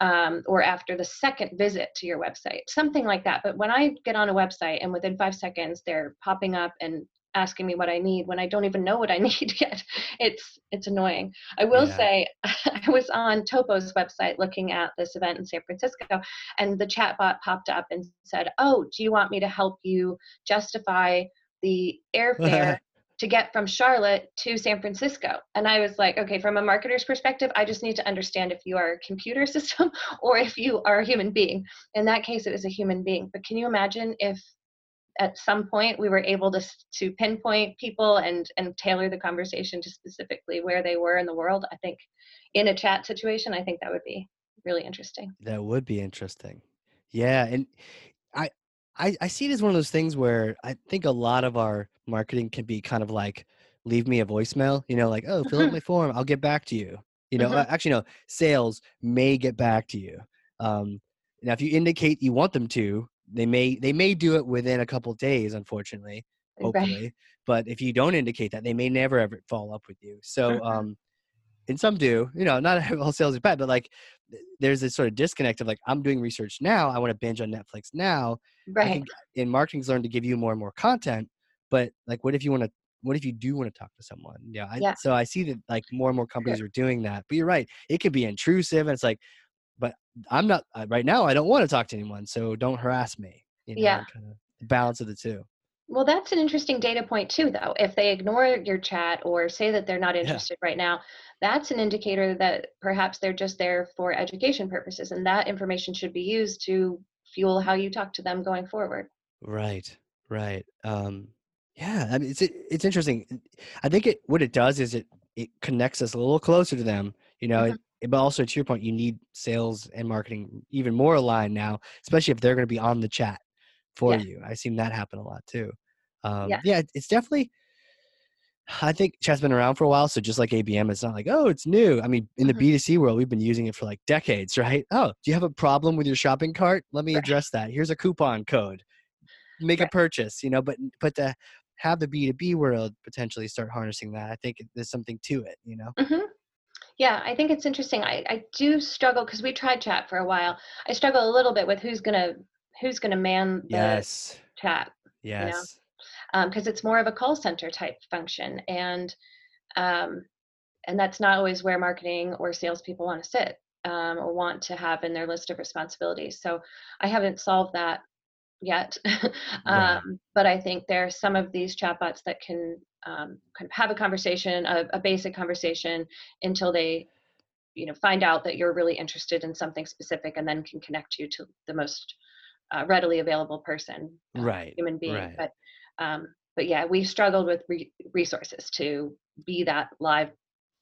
B: Um, or after the second visit to your website, something like that. But when I get on a website and within five seconds they're popping up and asking me what I need when I don't even know what I need yet, it's it's annoying. I will
A: Yeah.
B: say I was on Topo's website looking at this event in San Francisco, and the chatbot popped up and said, "Oh, do you want me to help you justify the airfare to get from Charlotte to San Francisco?" And I was like, "Okay, from a marketer's perspective, I just need to understand if you are a computer system or if you are a human being." In that case, it was a human being. But can you imagine if at some point we were able to to pinpoint people and and tailor the conversation to specifically where they were in the world? I think in a chat situation, I think that would be really interesting.
A: That would be interesting. Yeah, and I, I I see it as one of those things where I think a lot of our marketing can be kind of like leave me a voicemail, you know, like, oh, fill out my form, I'll get back to you. You know,
B: Mhm.
A: uh, actually no, sales may get back to you. Um now if you indicate you want them to, they may they may do it within a couple days, unfortunately,
B: Right.
A: hopefully. But if you don't indicate that, they may never ever follow up with you. So um and some do, you know, not all sales is bad, but like there's this sort of disconnect of like I'm doing research now, I want to binge on Netflix now.
B: Right.
A: in marketing's learned to give you more and more content, but like what if you want to what if you do want to talk to someone? Yeah, I,
B: Yeah.
A: so I see that like more and more companies are doing that. But you're right, it could be intrusive, and it's like, but I'm not uh, right now. I don't want to talk to anyone, so don't harass me. You know,
B: Yeah.
A: kind of balance of the two.
B: Well, that's an interesting data point too, though. If they ignore your chat or say that they're not
A: Yeah.
B: interested right now, that's an indicator that perhaps they're just there for education purposes, and that information should be used to fuel how you talk to them going forward.
A: Right, right. Um, yeah, I mean, it's it's interesting. I think it what it does is it it connects us a little closer to them. You know,
B: Mhm.
A: it, but also to your point, you need sales and marketing even more aligned now, especially if they're going to be on the chat for
B: Yeah.
A: you. I've seen that happen a lot too. Um,
B: Yeah.
A: yeah, it's definitely. I think chat's been around for a while, so just like ABM, it's not like oh, it's new. I mean, in the
B: Mhm.
A: B2C world, we've been using it for like decades, right? Oh, do you have a problem with your shopping cart? Let me
B: Right.
A: address that. Here's a coupon code. Make a purchase, you know. But but to have the B2B world potentially start harnessing that, I think there's something to it, you know.
B: hmm Yeah, I think it's interesting. I, I do struggle because we tried chat for a while. I struggle a little bit with who's gonna who's gonna man the
A: Yes,
B: chat
A: yes,
B: because it's more of a call center type function, and um, and that's not always where marketing or salespeople want to sit. um, or want to have in their list of responsibilities. So I haven't solved that yet,
A: Right.
B: um, but I think there are some of these chatbots that can um, kind of have a conversation, a, a basic conversation, until they you know find out that you're really interested in something specific and then can connect you to the most uh, readily available person uh,
A: Right.
B: human being
A: Right.
B: but um, but yeah we struggled with re- resources to be that live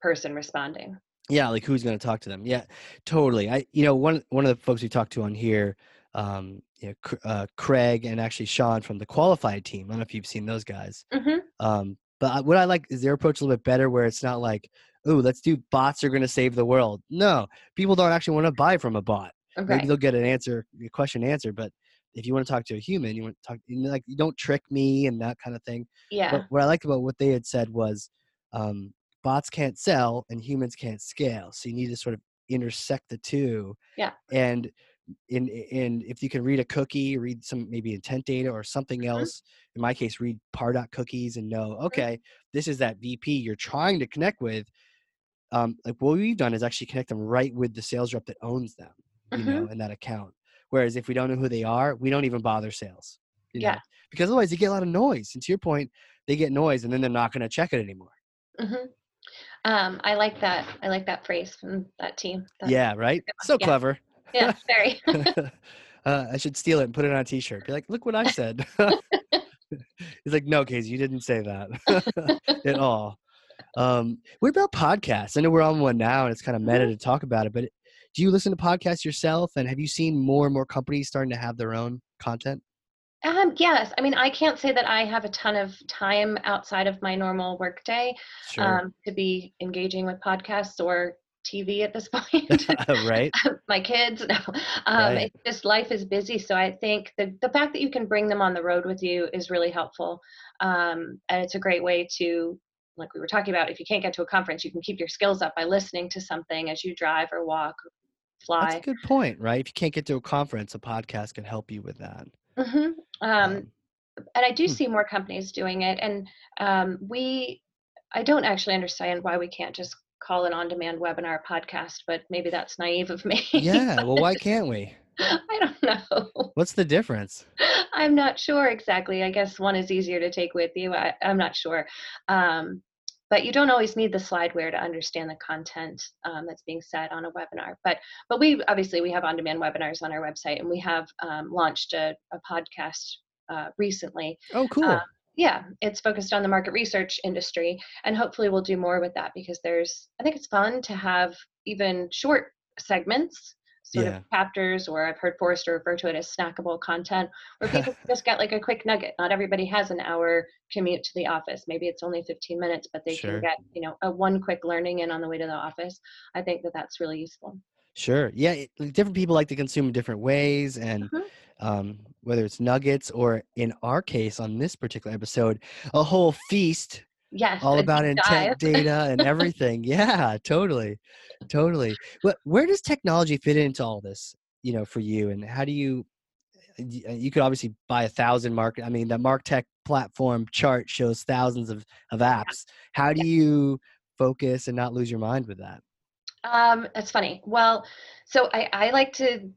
B: person responding
A: Yeah, like who's going to talk to them? Yeah, totally. I, you know, one one of the folks we talked to on here, um, you know, uh, Craig and actually Sean from the qualified team. I don't know if you've seen those guys.
B: hmm
A: Um, but what I like is their approach a little bit better, where it's not like, oh, let's do bots are going to save the world. No, people don't actually want to buy from a bot. Okay.
B: Maybe
A: they'll get an answer, a question answered, but if you want to talk to a human, you want to talk you know, like you don't trick me and that kind of thing.
B: yeah
A: But what I liked about what they had said was um, bots can't sell and humans can't scale. So you need to sort of intersect the two.
B: Yeah.
A: And in in if you can read a cookie, read some maybe intent data or something
B: Mhm.
A: else. In my case, read Pardot cookies and know,
B: Mm-hmm.
A: okay, this is that VP you're trying to connect with. Um, like what we've done is actually connect them right with the sales rep that owns them, you
B: Mhm.
A: know, in that account. Whereas if we don't know who they are, we don't even bother sales. You know?
B: Yeah.
A: Because otherwise you get a lot of noise. And to your point, they get noise and then they're not going to check it anymore.
B: hmm um, i like that i like that phrase from that team That-
A: yeah, right? So
B: Yeah.
A: clever.
B: Yeah very
A: uh, I should steal it and put it on a t-shirt. Be like, look what I said. He's like, no, Casey, you didn't say that at all. Um, what about podcasts? I know we're on one now and it's kind of meta
B: Mhm.
A: to talk about it, but do you listen to podcasts yourself? And have you seen more and more companies starting to have their own content?
B: Um, yes, I mean, I can't say that I have a ton of time outside of my normal workday
A: Sure.
B: um, to be engaging with podcasts or TV at this point.
A: right?
B: my kids, no. Um,
A: Right.
B: It's just life is busy, so I think the the fact that you can bring them on the road with you is really helpful, um, and it's a great way to. Like we were talking about, if you can't get to a conference, you can keep your skills up by listening to something as you drive or walk, fly.
A: That's a good point, right? If you can't get to a conference, a podcast can help you with that.
B: Mm-hmm. Um,
A: Um,
B: and I do
A: Hmm.
B: see more companies doing it. And um, we, I don't actually understand why we can't just call an on-demand webinar podcast, but maybe that's naive of me.
A: yeah. Well, why can't we?
B: I don't know.
A: What's the difference?
B: I'm not sure exactly. I guess one is easier to take with you. I, I'm not sure. Um, but you don't always need the slideware to understand the content um, that's being said on a webinar. But but we obviously we have on-demand webinars on our website, and we have um, launched a, a podcast uh, recently
A: Oh, cool.
B: uh, yeah, it's focused on the market research industry, and hopefully we'll do more with that because there's, I think it's fun to have even short segments, sort
A: Yeah.
B: of chapters, or I've heard Forrester refer to it as snackable content, where people just get like a quick nugget. Not everybody has an hour commute to the office. Maybe it's only 15 minutes, but they
A: Sure.
B: can get, you know, a one quick learning in on the way to the office. I think that that's really useful.
A: Sure. Yeah. it- different people like to consume in different ways. And
B: Mhm.
A: um, whether it's nuggets or in our case on this particular episode, a whole feast
B: Yes,
A: all about intent
B: dive.
A: data and everything. yeah, totally. Totally. But where does technology fit into all this, you know, for you? And how do you, uh, you could obviously buy a thousand market. I mean, the MarTech platform chart shows thousands of, of apps. How do you focus and not lose your mind with that?
B: Um, that's funny. Well, so I, I like to,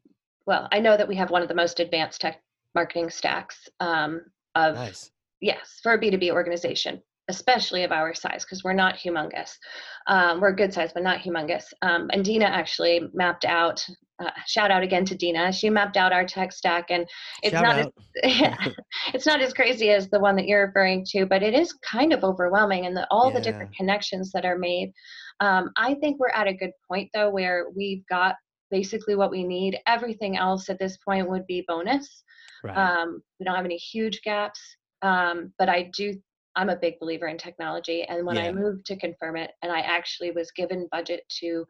B: well, I know that we have one of the most advanced tech marketing stacks um, of,
A: Nice.
B: yes, for a B2B organization, especially of our size, because we're not humongous. Um, we're a good size, but not humongous. Um, and Dina actually mapped out, uh, shout out again to Dina, she mapped out our tech stack and it's
A: Shout
B: not as, yeah, it's not as crazy as the one that you're referring to, but it is kind of overwhelming and the, all the different connections that are made. Um, I think we're at a good point though where we've got basically what we need. Everything else at this point would be bonus.
A: right.
B: Um, we don't have any huge gaps, um, but I do. I'm a big believer in technology, and when
A: Yeah.
B: I moved to Confirmit, and I actually was given budget to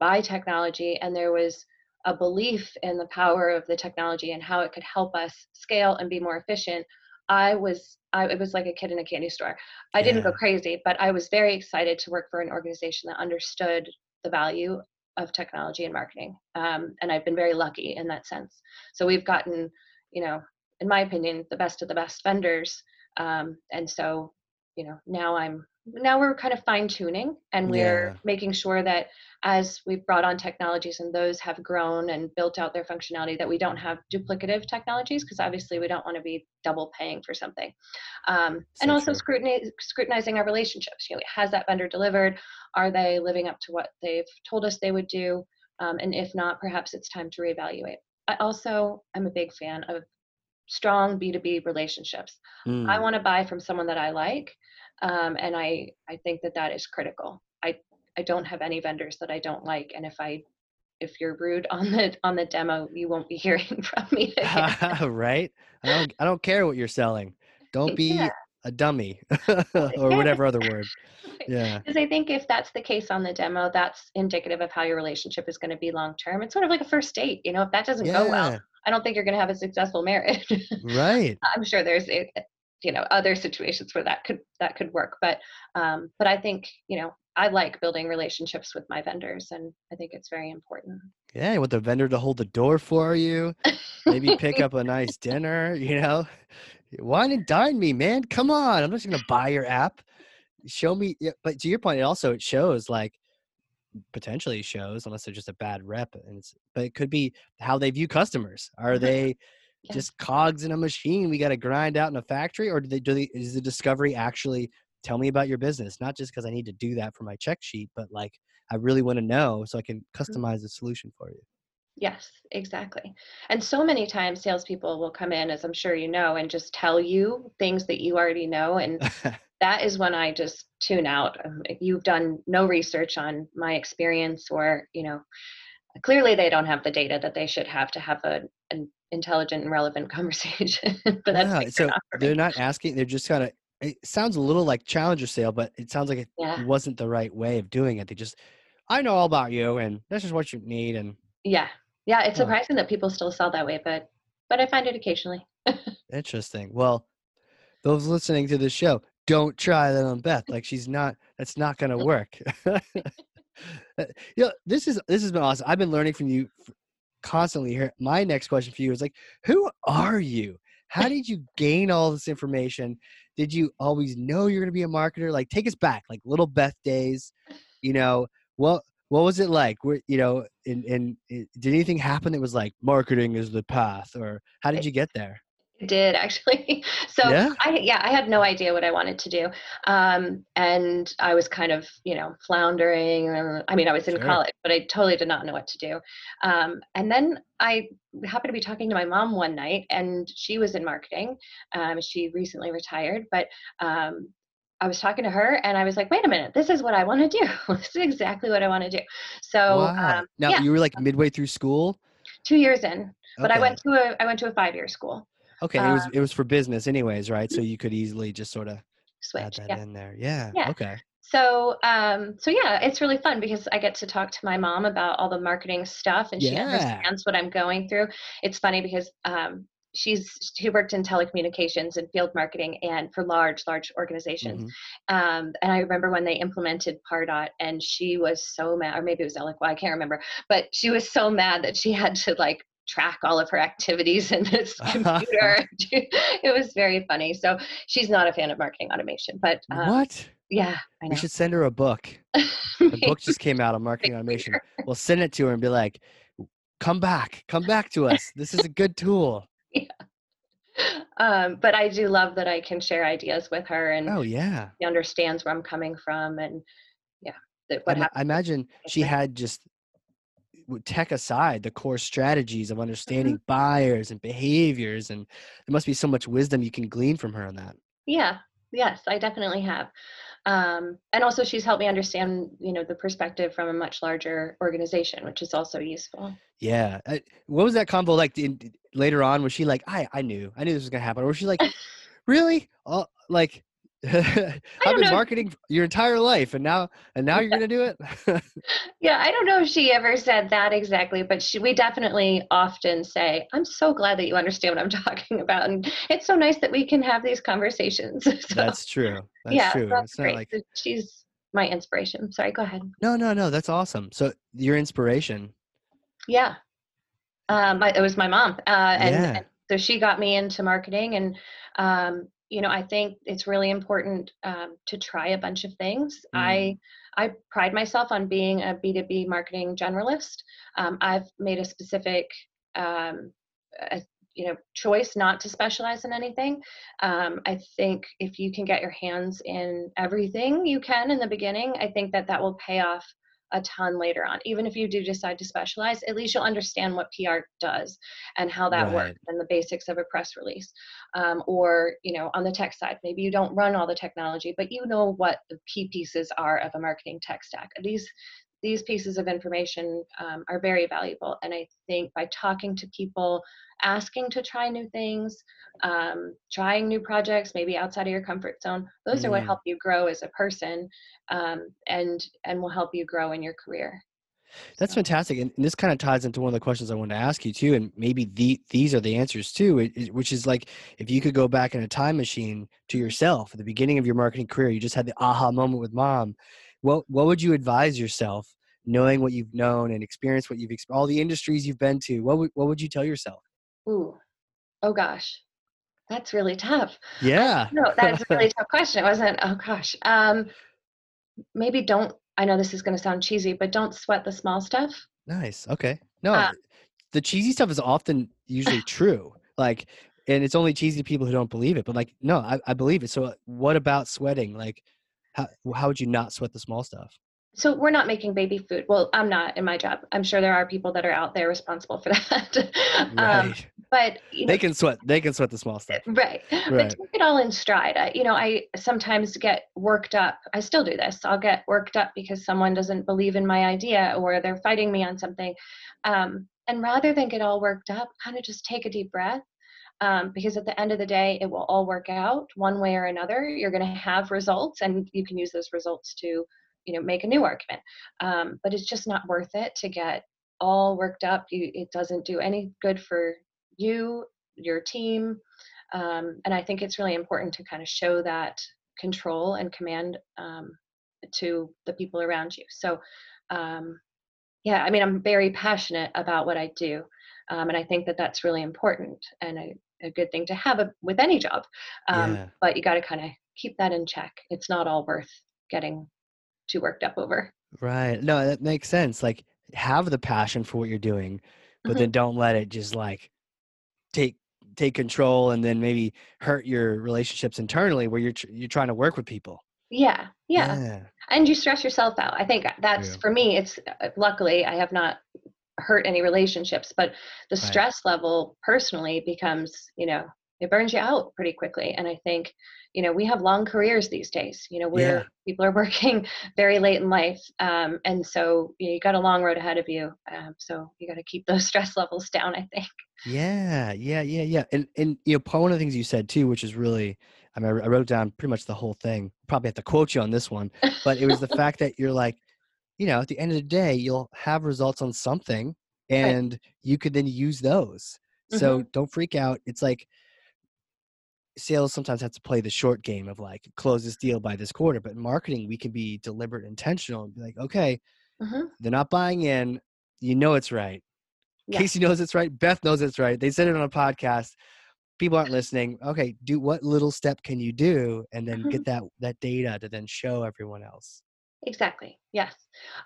B: buy technology, and there was a belief in the power of the technology and how it could help us scale and be more efficient. I was, I, it was like a kid in a candy store. I didn't go crazy, but I was very excited to work for an organization that understood the value of technology and marketing. Um, and I've been very lucky in that sense. So we've gotten, you know, in my opinion, the best of the best vendors. Um, and so you know now i'm now we're kind of fine tuning and we're
A: Yeah.
B: making sure that as we've brought on technologies and those have grown and built out their functionality that we don't have duplicative technologies because obviously we don't want to be double paying for something. Um, and also scrutinizing our relationships you know has that vendor delivered? Are they living up to what they've told us they would do? Um, and if not perhaps it's time to reevaluate. I also am a big fan of strong b2b relationships. I
A: Mm.
B: want to buy from someone that I like, um, and I I think that that is critical. I don't have any vendors that I don't like, and if I if you're rude on the on the demo, you won't be hearing from me again.
A: right? I don't I don't care what you're selling. Don't be
B: Yeah.
A: a dummy or whatever other word. Yeah.
B: Because I think if that's the case on the demo, that's indicative of how your relationship is going to be long term. It's sort of like a first date. You know, if that doesn't go well, I don't think you're going to have a successful marriage.
A: Right.
B: I'm sure there's eh, you know other situations where that could that could work, but um, but I think you know I like building relationships with my vendors, and I think it's very important.
A: Yeah, you want the vendor to hold the door for you. Maybe pick up a nice dinner, you know. Wine and dine me, man. Come on. I'm just gonna buy your app. Show me but to your point, it also it shows like potentially shows, unless they're just a bad rep. And it's but it could be how they view customers. Are
B: Mhm.
A: they
B: Yeah.
A: just cogs in a machine we gotta grind out in a factory? Or do they do they is the discovery actually tell me about your business? Not just because I need to do that for my check sheet, but like I really want to know so I can
B: Mm-hmm.
A: customize the solution for you.
B: Yes, exactly. And so many times salespeople will come in, as I'm sure you know, and just tell you things that you already know. And that is when I just tune out. Um, You've done no research on my experience, or, you know, clearly they don't have the data that they should have to have a, an intelligent and relevant conversation. but that's like
A: so
B: not
A: they're not asking, they're just kind of it sounds a little like challenger sale, but it sounds like it
B: Yeah.
A: wasn't the right way of doing it. They just I know all about you and this is what you need and
B: Yeah. Yeah. It's surprising that people still sell that way, but, but I find it occasionally.
A: interesting. Well, those listening to this show, don't try that on Beth. Like she's not that's not gonna work. Uh, you know, this is this has been awesome. I've been learning from you constantly here. My next question for you is like, who are you? How did you gain all this information? Did you always know you're gonna be a marketer? Like take us back, like little Beth days. You know, what what was it like? Where you know, in in i- did anything happen that was like marketing is the path, or how did you get there?
B: Did actually. So
A: Yeah?
B: I yeah, I had no idea what I wanted to do. Um, and I was kind of, you know, floundering. uh, I mean, I was in
A: Sure.
B: college, but I totally did not know what to do. Um, and then I happened to be talking to my mom one night and she was in marketing. Um, she recently retired, but um, I was talking to her and I was like, wait a minute, this is what I want to do. this is exactly what I want to do. So
A: wow.
B: um,
A: now
B: yeah,
A: you were like midway through school.
B: two years in, but I went to a I went to a five year school.
A: Okay, it was
B: um,
A: it was for business anyways, right? So you could easily just sort of add
B: Switch.
A: that
B: Yeah.
A: in there. Yeah.
B: Yeah.
A: Okay.
B: So, um, so yeah, it's really fun because I get to talk to my mom about all the marketing stuff, and she
A: Yeah.
B: understands what I'm going through. It's funny because um, she's she worked in telecommunications and field marketing, and for large, large organizations.
A: Mhm.
B: Um, and I remember when they implemented Pardot, and she was so mad, or maybe it was Eloqua, I can't remember, but she was so mad that she had to like track all of her activities in this computer. it was very funny. So she's not a fan of marketing automation, but um,
A: what?
B: yeah, I know.
A: We should send her a book. The book just came out on marketing automation. We'll send it to her and be like, "Come back, come back to us. This is a good tool."
B: um, but I do love that I can share ideas with her and
A: Oh yeah.
B: she understands where I'm coming from and yeah, that
A: I,
B: what
A: ma-
B: happened.
A: I imagine she had just tech aside the core strategies
B: Mm-hmm.
A: of understanding buyers and behaviors and there must be so much wisdom you can glean from her on that
B: Yeah, yes, I definitely have. Um, and also she's helped me understand, you know, the perspective from a much larger organization, which is also useful.
A: yeah what was that convo like in, later on was she like i i knew i knew this was gonna happen or was she like really oh, like i've been marketing your entire life and now and now you're gonna do it
B: Yeah, I don't know if she ever said that exactly, but she, we definitely often say, I'm so glad that you understand what I'm talking about. And it's so nice that we can have these conversations. So,
A: that's true that's
B: yeah,
A: true
B: that's
A: it's
B: great.
A: like
B: So She's my inspiration. Sorry, go ahead.
A: no no no that's awesome so your inspiration
B: Yeah. Um, it was my mom. Uh, and,
A: Yeah.
B: and so she got me into marketing and, um, you know, I think it's really important um, to try a bunch of things. Mm. I I pride myself on being a B2B marketing generalist. Um, I've made a specific um, a, you know choice not to specialize in anything um, i think if you can get your hands in everything you can in the beginning i think that that will pay off a ton later on. Even if you do decide to specialize, at least you'll understand what PR does and how that right. works and the basics of a press release. Um, or, you know, on the tech side, maybe you don't run all the technology, but you know what the key pieces are of a marketing tech stack. These these pieces of information um, are very valuable. And I think by talking to people, asking to try new things, um, trying new projects, maybe outside of your comfort zone, those mm. are what mm. help you grow as a person um, and and will help you grow in your career.
A: That's so. fantastic, and, this kind of ties into one of the questions I wanted to ask you too, and maybe the, these are the answers too. Which is like, if you could go back in a time machine to yourself at the beginning of your marketing career, you just had the aha moment with mom. What what would you advise yourself, knowing what you've known and experienced what you've experienced, all the industries you've been to? What would what would you tell yourself?
B: Ooh, oh gosh, that's really tough.
A: Yeah.
B: No, that's a really tough question. It wasn't. Oh gosh. Um, maybe don't. I know this is going to sound cheesy, but don't sweat the small stuff.
A: Nice. Okay. No, uh, the cheesy stuff is often usually true. Like, and it's only cheesy to people who don't believe it. But like, no, I, I believe it. So, what about sweating? Like, how how would you not sweat the small stuff?
B: so we're not making baby food. Well, I'm not in my job. I'm sure there are people that are out there responsible for that. Um, right. Um, but
A: you know, they can sweat. They can sweat the small stuff.
B: Right. right. But take it all in stride. I, you know, I sometimes get worked up. I still do this. I'll get worked up because someone doesn't believe in my idea or they're fighting me on something. Um, and rather than get all worked up, kind of just take a deep breath. Um, because at the end of the day, it will all work out one way or another. You're going to have results, and you can use those results to you know make a new argument. Um, but it's just not worth it to get all worked up. You, it doesn't do any good for you your team. Um, and i think it's really important to kind of show that control and command um, to the people around you. So um, yeah i mean i'm very passionate about what i do um, and i think that that's really important and a, a good thing to have a, with any job um, yeah. but you got to kind of keep that in check it's not all worth getting too worked up over.
A: Right. No, that makes sense. Like have the passion for what you're doing, but mm-hmm. then don't let it just like take take control and then maybe hurt your relationships internally where you're tr- you're trying to work with people.
B: Yeah, yeah. Yeah. And you stress yourself out. I think that's yeah. for me it's uh, luckily I have not hurt any relationships, but the stress right. level personally becomes, you know, it burns you out pretty quickly and I think you know we have long careers these days you know where yeah. people are working very late in life um, and so you, know, you, got a long road ahead of you um, so you got to keep those stress levels down i think
A: yeah yeah yeah yeah and and you know one of the things you said too which is really i mean i wrote down pretty much the whole thing probably have to quote you on this one but it was the fact that you're like you know at the end of the day you'll have results on something and right. you could then use those so mm-hmm. don't freak out it's like sales sometimes have to play the short game of like close this deal by this quarter but in marketing we can be deliberate intentional and be like okay mm-hmm. they're not buying in you know it's right yeah. casey knows it's right beth knows it's right they said it on a podcast people aren't listening okay do what little step can you do and then mm-hmm. get that that data to then show everyone else
B: exactly yes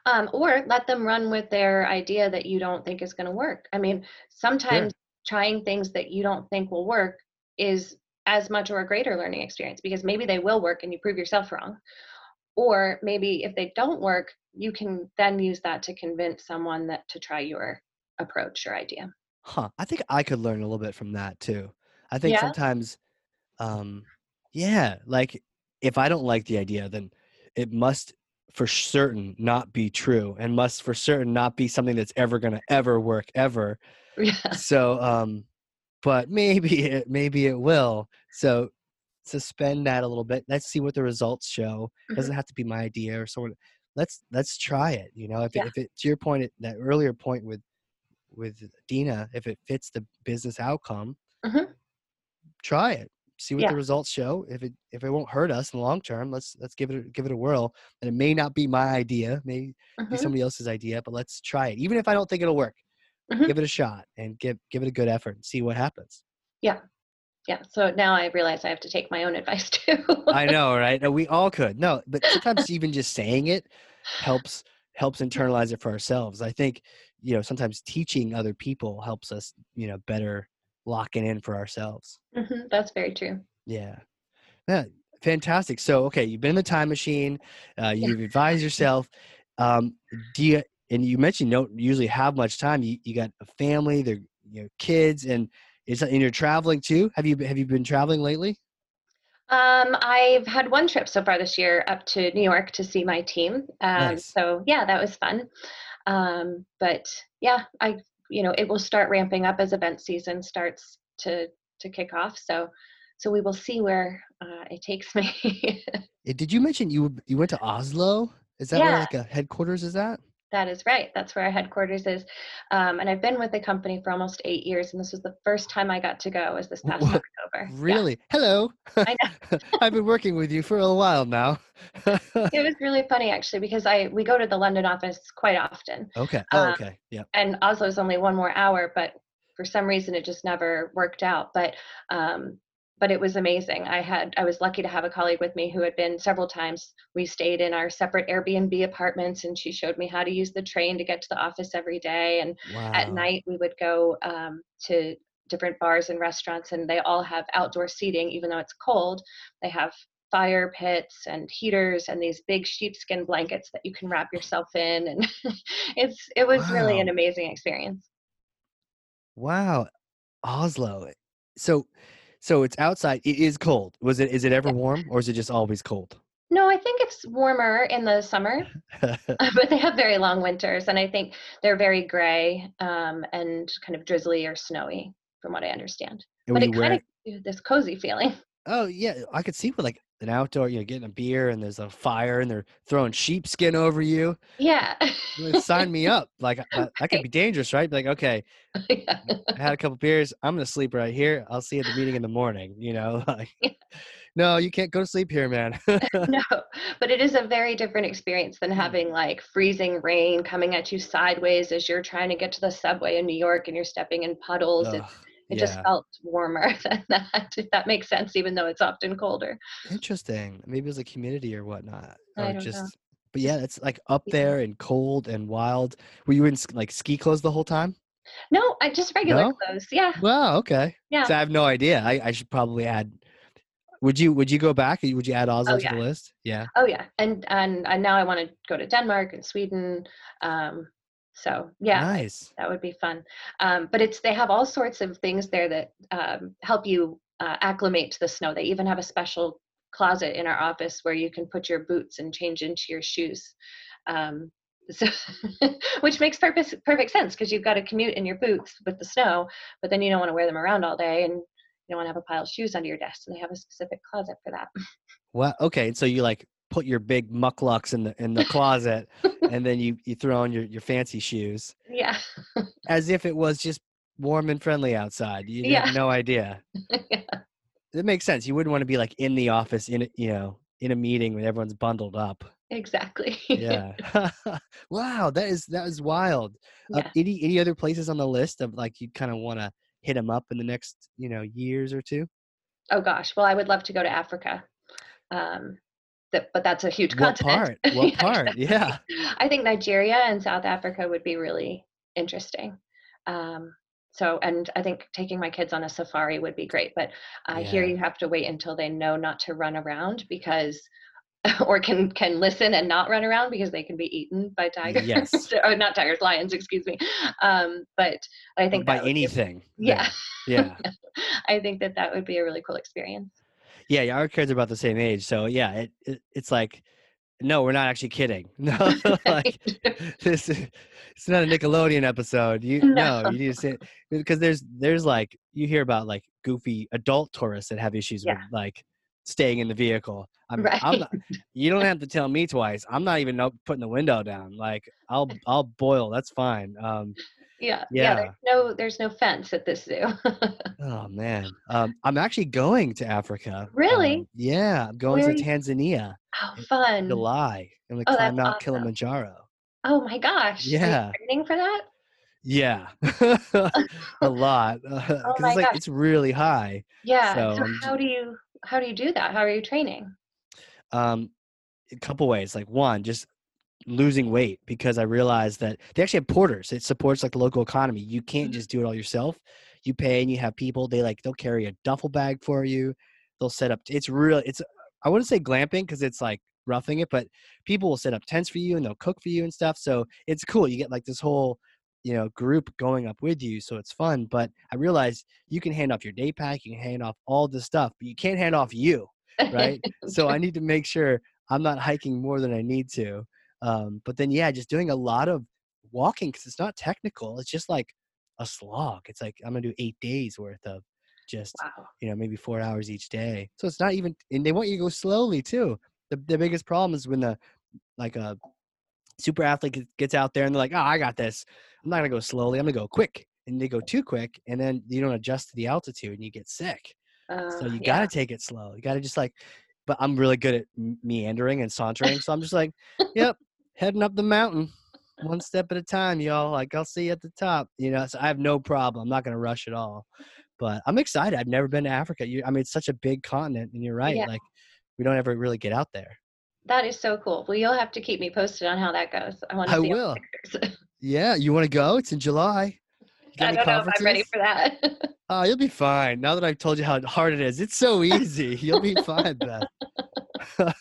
B: um, or let them run with their idea that you don't think is going to work i mean sometimes trying things that you don't think will work is as much or a greater learning experience because maybe they will work and you prove yourself wrong. Or maybe if they don't work, you can then use that to convince someone that to try your approach or idea.
A: Huh. I think I could learn a little bit from that too. I think yeah. sometimes um yeah, like if I don't like the idea, then it must for certain not be true and must for certain not be something that's ever going to ever work ever. Yeah. So um but maybe it maybe it will. So suspend that a little bit. Let's see what the results show. It doesn't mm-hmm. have to be my idea or someone. Let's let's try it. You know, if yeah. it, if it to your point, that earlier point with with Dina, if it fits the business outcome, mm-hmm. try it. See what yeah. the results show. If it if it won't hurt us in the long term, let's let's give it a, give it a whirl. And it may not be my idea, may mm-hmm. be somebody else's idea, but let's try it. Even if I don't think it'll work, mm-hmm. give it a shot and give give it a good effort and see what happens
B: yeah yeah. So now I realize I have to take my own advice too.
A: I know, right? No, we all could. No, but sometimes even just saying it helps helps internalize it for ourselves. I think, you know, sometimes teaching other people helps us, you know, better lock it in for ourselves.
B: hmm That's very true.
A: Yeah. Yeah. Fantastic. So, okay, you've been in the time machine. Uh, you've advised yourself. Um, do you? And you mentioned you don't usually have much time. You you got a family, they're you know kids, and is and you're traveling too. Have you have you been traveling lately?
B: Um, I've had one trip so far this year up to New York to see my team. Um,
A: Nice.
B: so yeah, that was fun. Um, but yeah, I you know it will start ramping up as event season starts to to kick off. So so we will see where uh, it takes me.
A: Eh, Did you mention you you went to Oslo? Is that where like a headquarters is at?
B: That is right. That's where our headquarters is. Um, and I've been with the company for almost eight years, and this was the first time I got to go. Was this past
A: What?
B: October? Yeah,
A: Really? Hello.
B: I know.
A: I've been working with you for a while now.
B: it was really funny actually because I we go to the London office quite often,
A: okay. Oh,
B: Um,
A: okay. Yeah.
B: and Oslo is only one more hour, but for some reason it just never worked out. But um, but it was amazing. I had I was lucky to have a colleague with me who had been several times. We stayed in our separate Airbnb apartments, and she showed me how to use the train to get to the office every day. And
A: Wow.
B: at night we would go um, to different bars and restaurants, and they all have outdoor seating, even though it's cold. They have fire pits and heaters and these big sheepskin blankets that you can wrap yourself in and it's it was really an amazing experience
A: Wow. Oslo. So so it's outside. It is cold. Was it is it ever warm or is it just always cold?
B: No, I think it's warmer in the summer, but they have very long winters, and I think they're very gray um, and kind of drizzly or snowy, from what I understand.
A: And
B: But it kind of gives you this cozy feeling.
A: Oh yeah, I could see with like an outdoor, you know, getting a beer and there's a fire and they're throwing sheepskin over you.
B: Yeah.
A: Sign me up. Like I, that could be dangerous, right? Like, okay,
B: yeah.
A: I had a couple beers. I'm gonna sleep right here. I'll see you at the meeting in the morning. You know, like,
B: Yeah.
A: no, you can't go to sleep here, man.
B: No, but it is a very different experience than
A: Hmm.
B: having like freezing rain coming at you sideways as you're trying to get to the subway in New York and you're stepping in puddles. It,
A: Ugh,
B: it just felt warmer than that, if that makes sense, even though it's often colder.
A: interesting. Maybe it was like humidity or whatnot,
B: I don't know.
A: just. But yeah, it's like up there and cold and wild. Were you in like ski clothes the whole time?
B: No, I just regular
A: No.
B: clothes. Yeah.
A: Wow. Okay.
B: Yeah.
A: So I have no idea. I, I should probably add. Would you Would you go back? Would you add Oslo
B: Oh
A: to the list? Yeah.
B: Oh yeah. And and, and now I want to go to Denmark and Sweden. Um, so yeah,
A: Nice.
B: that would be fun. Um, but it's they have all sorts of things there that um, help you uh, acclimate to the snow. They even have a special closet in our office where you can put your boots and change into your shoes. Um, so, which makes perfect perfect sense because you've got to commute in your boots with the snow, but then you don't want to wear them around all day and you don't want to have a pile of shoes under your desk. And they have a specific closet for that.
A: Well, okay. So you like put your big mukluks in the in the closet, and then you you throw on your your fancy shoes
B: yeah.
A: as if it was just warm and friendly outside. You
B: Yeah.
A: have no idea.
B: yeah.
A: It makes sense. You wouldn't want to be like in the office in a, you know in a meeting when everyone's bundled up.
B: Exactly.
A: Yeah. wow, that is that is wild. Uh, any any other places on the list of like you kind of want to hit them up in the next you know years or two?
B: Oh gosh. Well, I would love to go to Africa. Um, that, but that's a huge
A: What
B: continent.
A: part? What
B: Yeah,
A: part?
B: exactly.
A: Yeah.
B: I think Nigeria and South Africa would be really interesting. Um, so, and I think taking my kids on a safari would be great. But I hear
A: Yeah.
B: you have to wait until they know not to run around because, or can can listen and not run around because they can be eaten by tigers.
A: Yes.
B: or not tigers, lions. Excuse me. Um, but I think
A: By
B: that would be-
A: anything.
B: yeah.
A: Yeah.
B: I think that that would be a really cool experience.
A: Yeah, our kids are about the same age, so yeah, it, it it's like, no, we're not actually kidding. No, like this, is- it's not a Nickelodeon episode. You no,
B: No.
A: you need to say because there's there's like you hear about like goofy adult tourists that have issues
B: Yeah.
A: with like staying in the vehicle. I'm,
B: Right.
A: I'm not, you don't have to tell me twice. I'm not even putting the window down. Like I'll I'll boil. That's fine. Um,
B: Yeah, yeah. There's no, there's no fence at this zoo.
A: oh man, um, I'm actually going to Africa.
B: Really?
A: Um, yeah, I'm going
B: Where
A: to Tanzania.
B: oh, fun!
A: July. I'm gonna
B: Oh,
A: climb Mount
B: awesome.
A: Kilimanjaro.
B: Oh my gosh!
A: Yeah.
B: training for that?
A: Yeah, a lot
B: Oh
A: it's
B: my
A: like
B: gosh.
A: it's really high.
B: Yeah.
A: So
B: So how do you how do you do that? How are you training?
A: um a couple ways like one just losing weight because i realized that they actually have porters it supports like the local economy you can't
B: Mhm.
A: just do it all yourself you pay and you have people they like they'll carry a duffel bag for you they'll set up it's real it's i wouldn't say glamping because it's like roughing it but people will set up tents for you and they'll cook for you and stuff so it's cool you get like this whole you know group going up with you so it's fun but i realized you can hand off your day pack you can hand off all this stuff but you can't hand off you right? so I need to make sure I'm not hiking more than I need to. Um, but then, yeah, just doing a lot of walking because it's not technical. It's just like a slog. It's like I'm gonna do eight days worth of just
B: wow.
A: you know maybe four hours each day. So it's not even, and they want you to go slowly too. The the biggest problem is when the like a super athlete gets- out there and they're like, oh, I got this. I'm not gonna go slowly. I'm gonna go quick. And they go too quick, and then you don't adjust to the altitude, and you get sick. So
B: Uh,
A: you
B: yeah.
A: gotta take it slow. You gotta just like, but I'm really good at meandering and sauntering. So I'm just like, yep, heading up the mountain, one step at a time, y'all. Like I'll see you at the top. You know, so I have no problem. I'm not gonna rush at all. But I'm excited. I've never been to Africa. You, I mean, it's such a big continent, and you're right.
B: Yeah.
A: Like, we don't ever really get out there.
B: That is so cool. Well, you'll have to keep me posted on how that goes. I want to
A: I will. Yeah, you want to go? It's in July.
B: I don't know if I'm ready for that.
A: Oh, you'll be fine. Now that I've told you how hard it is, it's so easy. You'll be fine, Beth.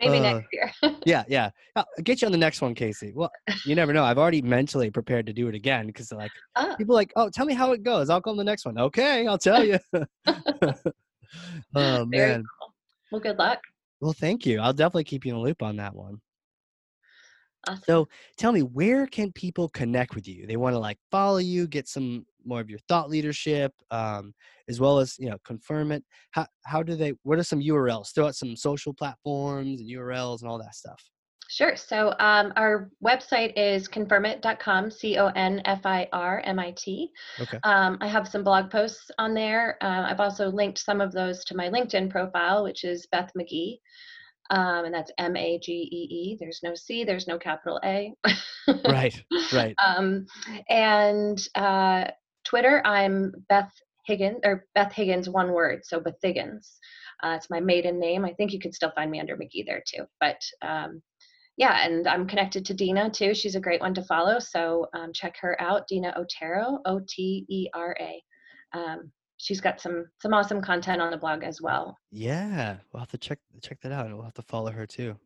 B: Maybe
A: Uh,
B: next year.
A: Yeah, yeah. I'll get you on the next one, Casey. Well, you never know. I've already mentally prepared to do it again because like
B: Ah.
A: people are like, oh, tell me how it goes. I'll go on the next one. Okay, I'll tell you. oh
B: Very
A: man.
B: cool. Well, good luck.
A: Well, thank you. I'll definitely keep you in the loop on that one.
B: Awesome.
A: So tell me, where can people connect with you? They want to like follow you, get some more of your thought leadership, um, as well as you know, Confirmit. How how do they? What are some URLs? Throw out some social platforms and URLs and all that stuff.
B: Sure. So um, our website is confirmit.com, C O N F I R M I T.
A: Okay.
B: Um, I have some blog posts on there. Uh, I've also linked some of those to my LinkedIn profile, which is Beth Magee. Um, and that's M A G E E. There's no C, there's no capital A.
A: Right. Right.
B: Um, and uh, Twitter, I'm Beth Higgins, or Beth Higgins, one word, so Beth Higgins. Uh, it's my maiden name. I think you could still find me under Magee there too. But um, yeah, and I'm connected to Dina too. She's a great one to follow. So um, check her out, Dina Otero, O T E R A. Um, she's got some some awesome content on the blog as well.
A: Yeah, we'll have to check check that out, and we'll have to follow her too.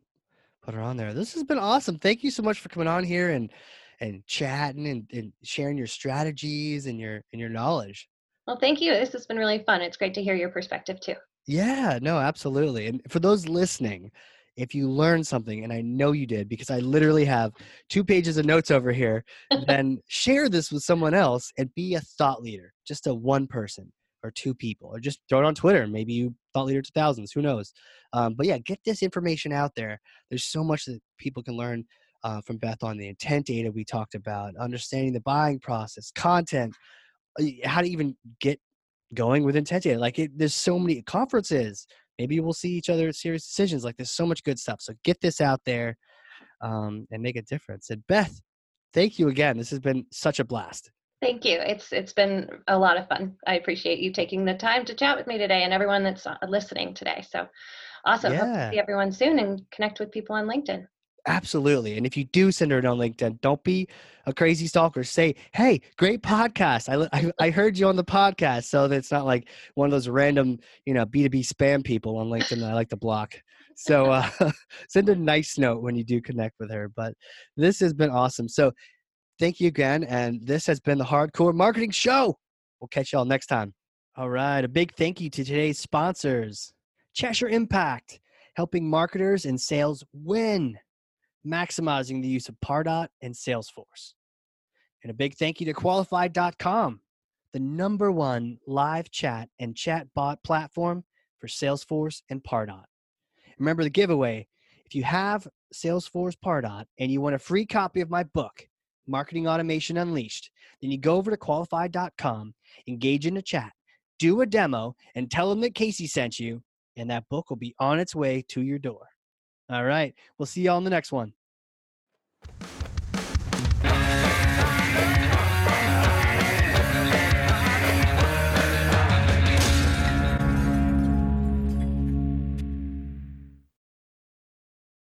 A: Put her on there. This has been awesome. Thank you so much for coming on here and and chatting and, and sharing your strategies and your and your knowledge.
B: Well, thank you. This has been really fun. It's great to hear your perspective too.
A: Yeah, no, absolutely. And for those listening, if you learned something, and I know you did because I literally have two pages of notes over here, then share this with someone else and be a thought leader, just a one person or two people, or just throw it on Twitter. Maybe you thought leader to thousands, who knows? Um, but yeah, get this information out there. There's so much that people can learn uh, from Beth on the intent data we talked about, understanding the buying process, content, uh, how to even get going with intent data. Like it, there's so many conferences. Maybe we'll see each other at SiriusDecisions. Like there's so much good stuff. So get this out there um, and make a difference. And Beth, thank you again. This has been such a blast.
B: Thank you. It's it's been a lot of fun. I appreciate you taking the time to chat with me today and everyone that's uh, listening today. So awesome. Hope to see everyone soon and connect with people on LinkedIn.
A: Absolutely. And if you do send her on LinkedIn, don't be a crazy stalker. Say, hey, great podcast. I, I, I heard you on the podcast. So that it's not like one of those random, you know, B2B spam people on LinkedIn that I like to block. So uh, send a nice note when you do connect with her. But this has been awesome. So thank you again. And this has been the Hard Corps Marketing Show. We'll catch y'all next time. All right. A big thank you to today's sponsors Cheshire Impact, helping marketers and sales win maximizing the use of Pardot and Salesforce. And a big thank you to qualified.com, the number one live chat and chat bot platform for Salesforce and Pardot. Remember the giveaway. If you have Salesforce Pardot and you want a free copy of my book, Marketing Automation Unleashed, then you go over to qualified.com, engage in a chat, do a demo, and tell them that Casey sent you, and that book will be on its way to your door. All right. We'll see y'all in the next one.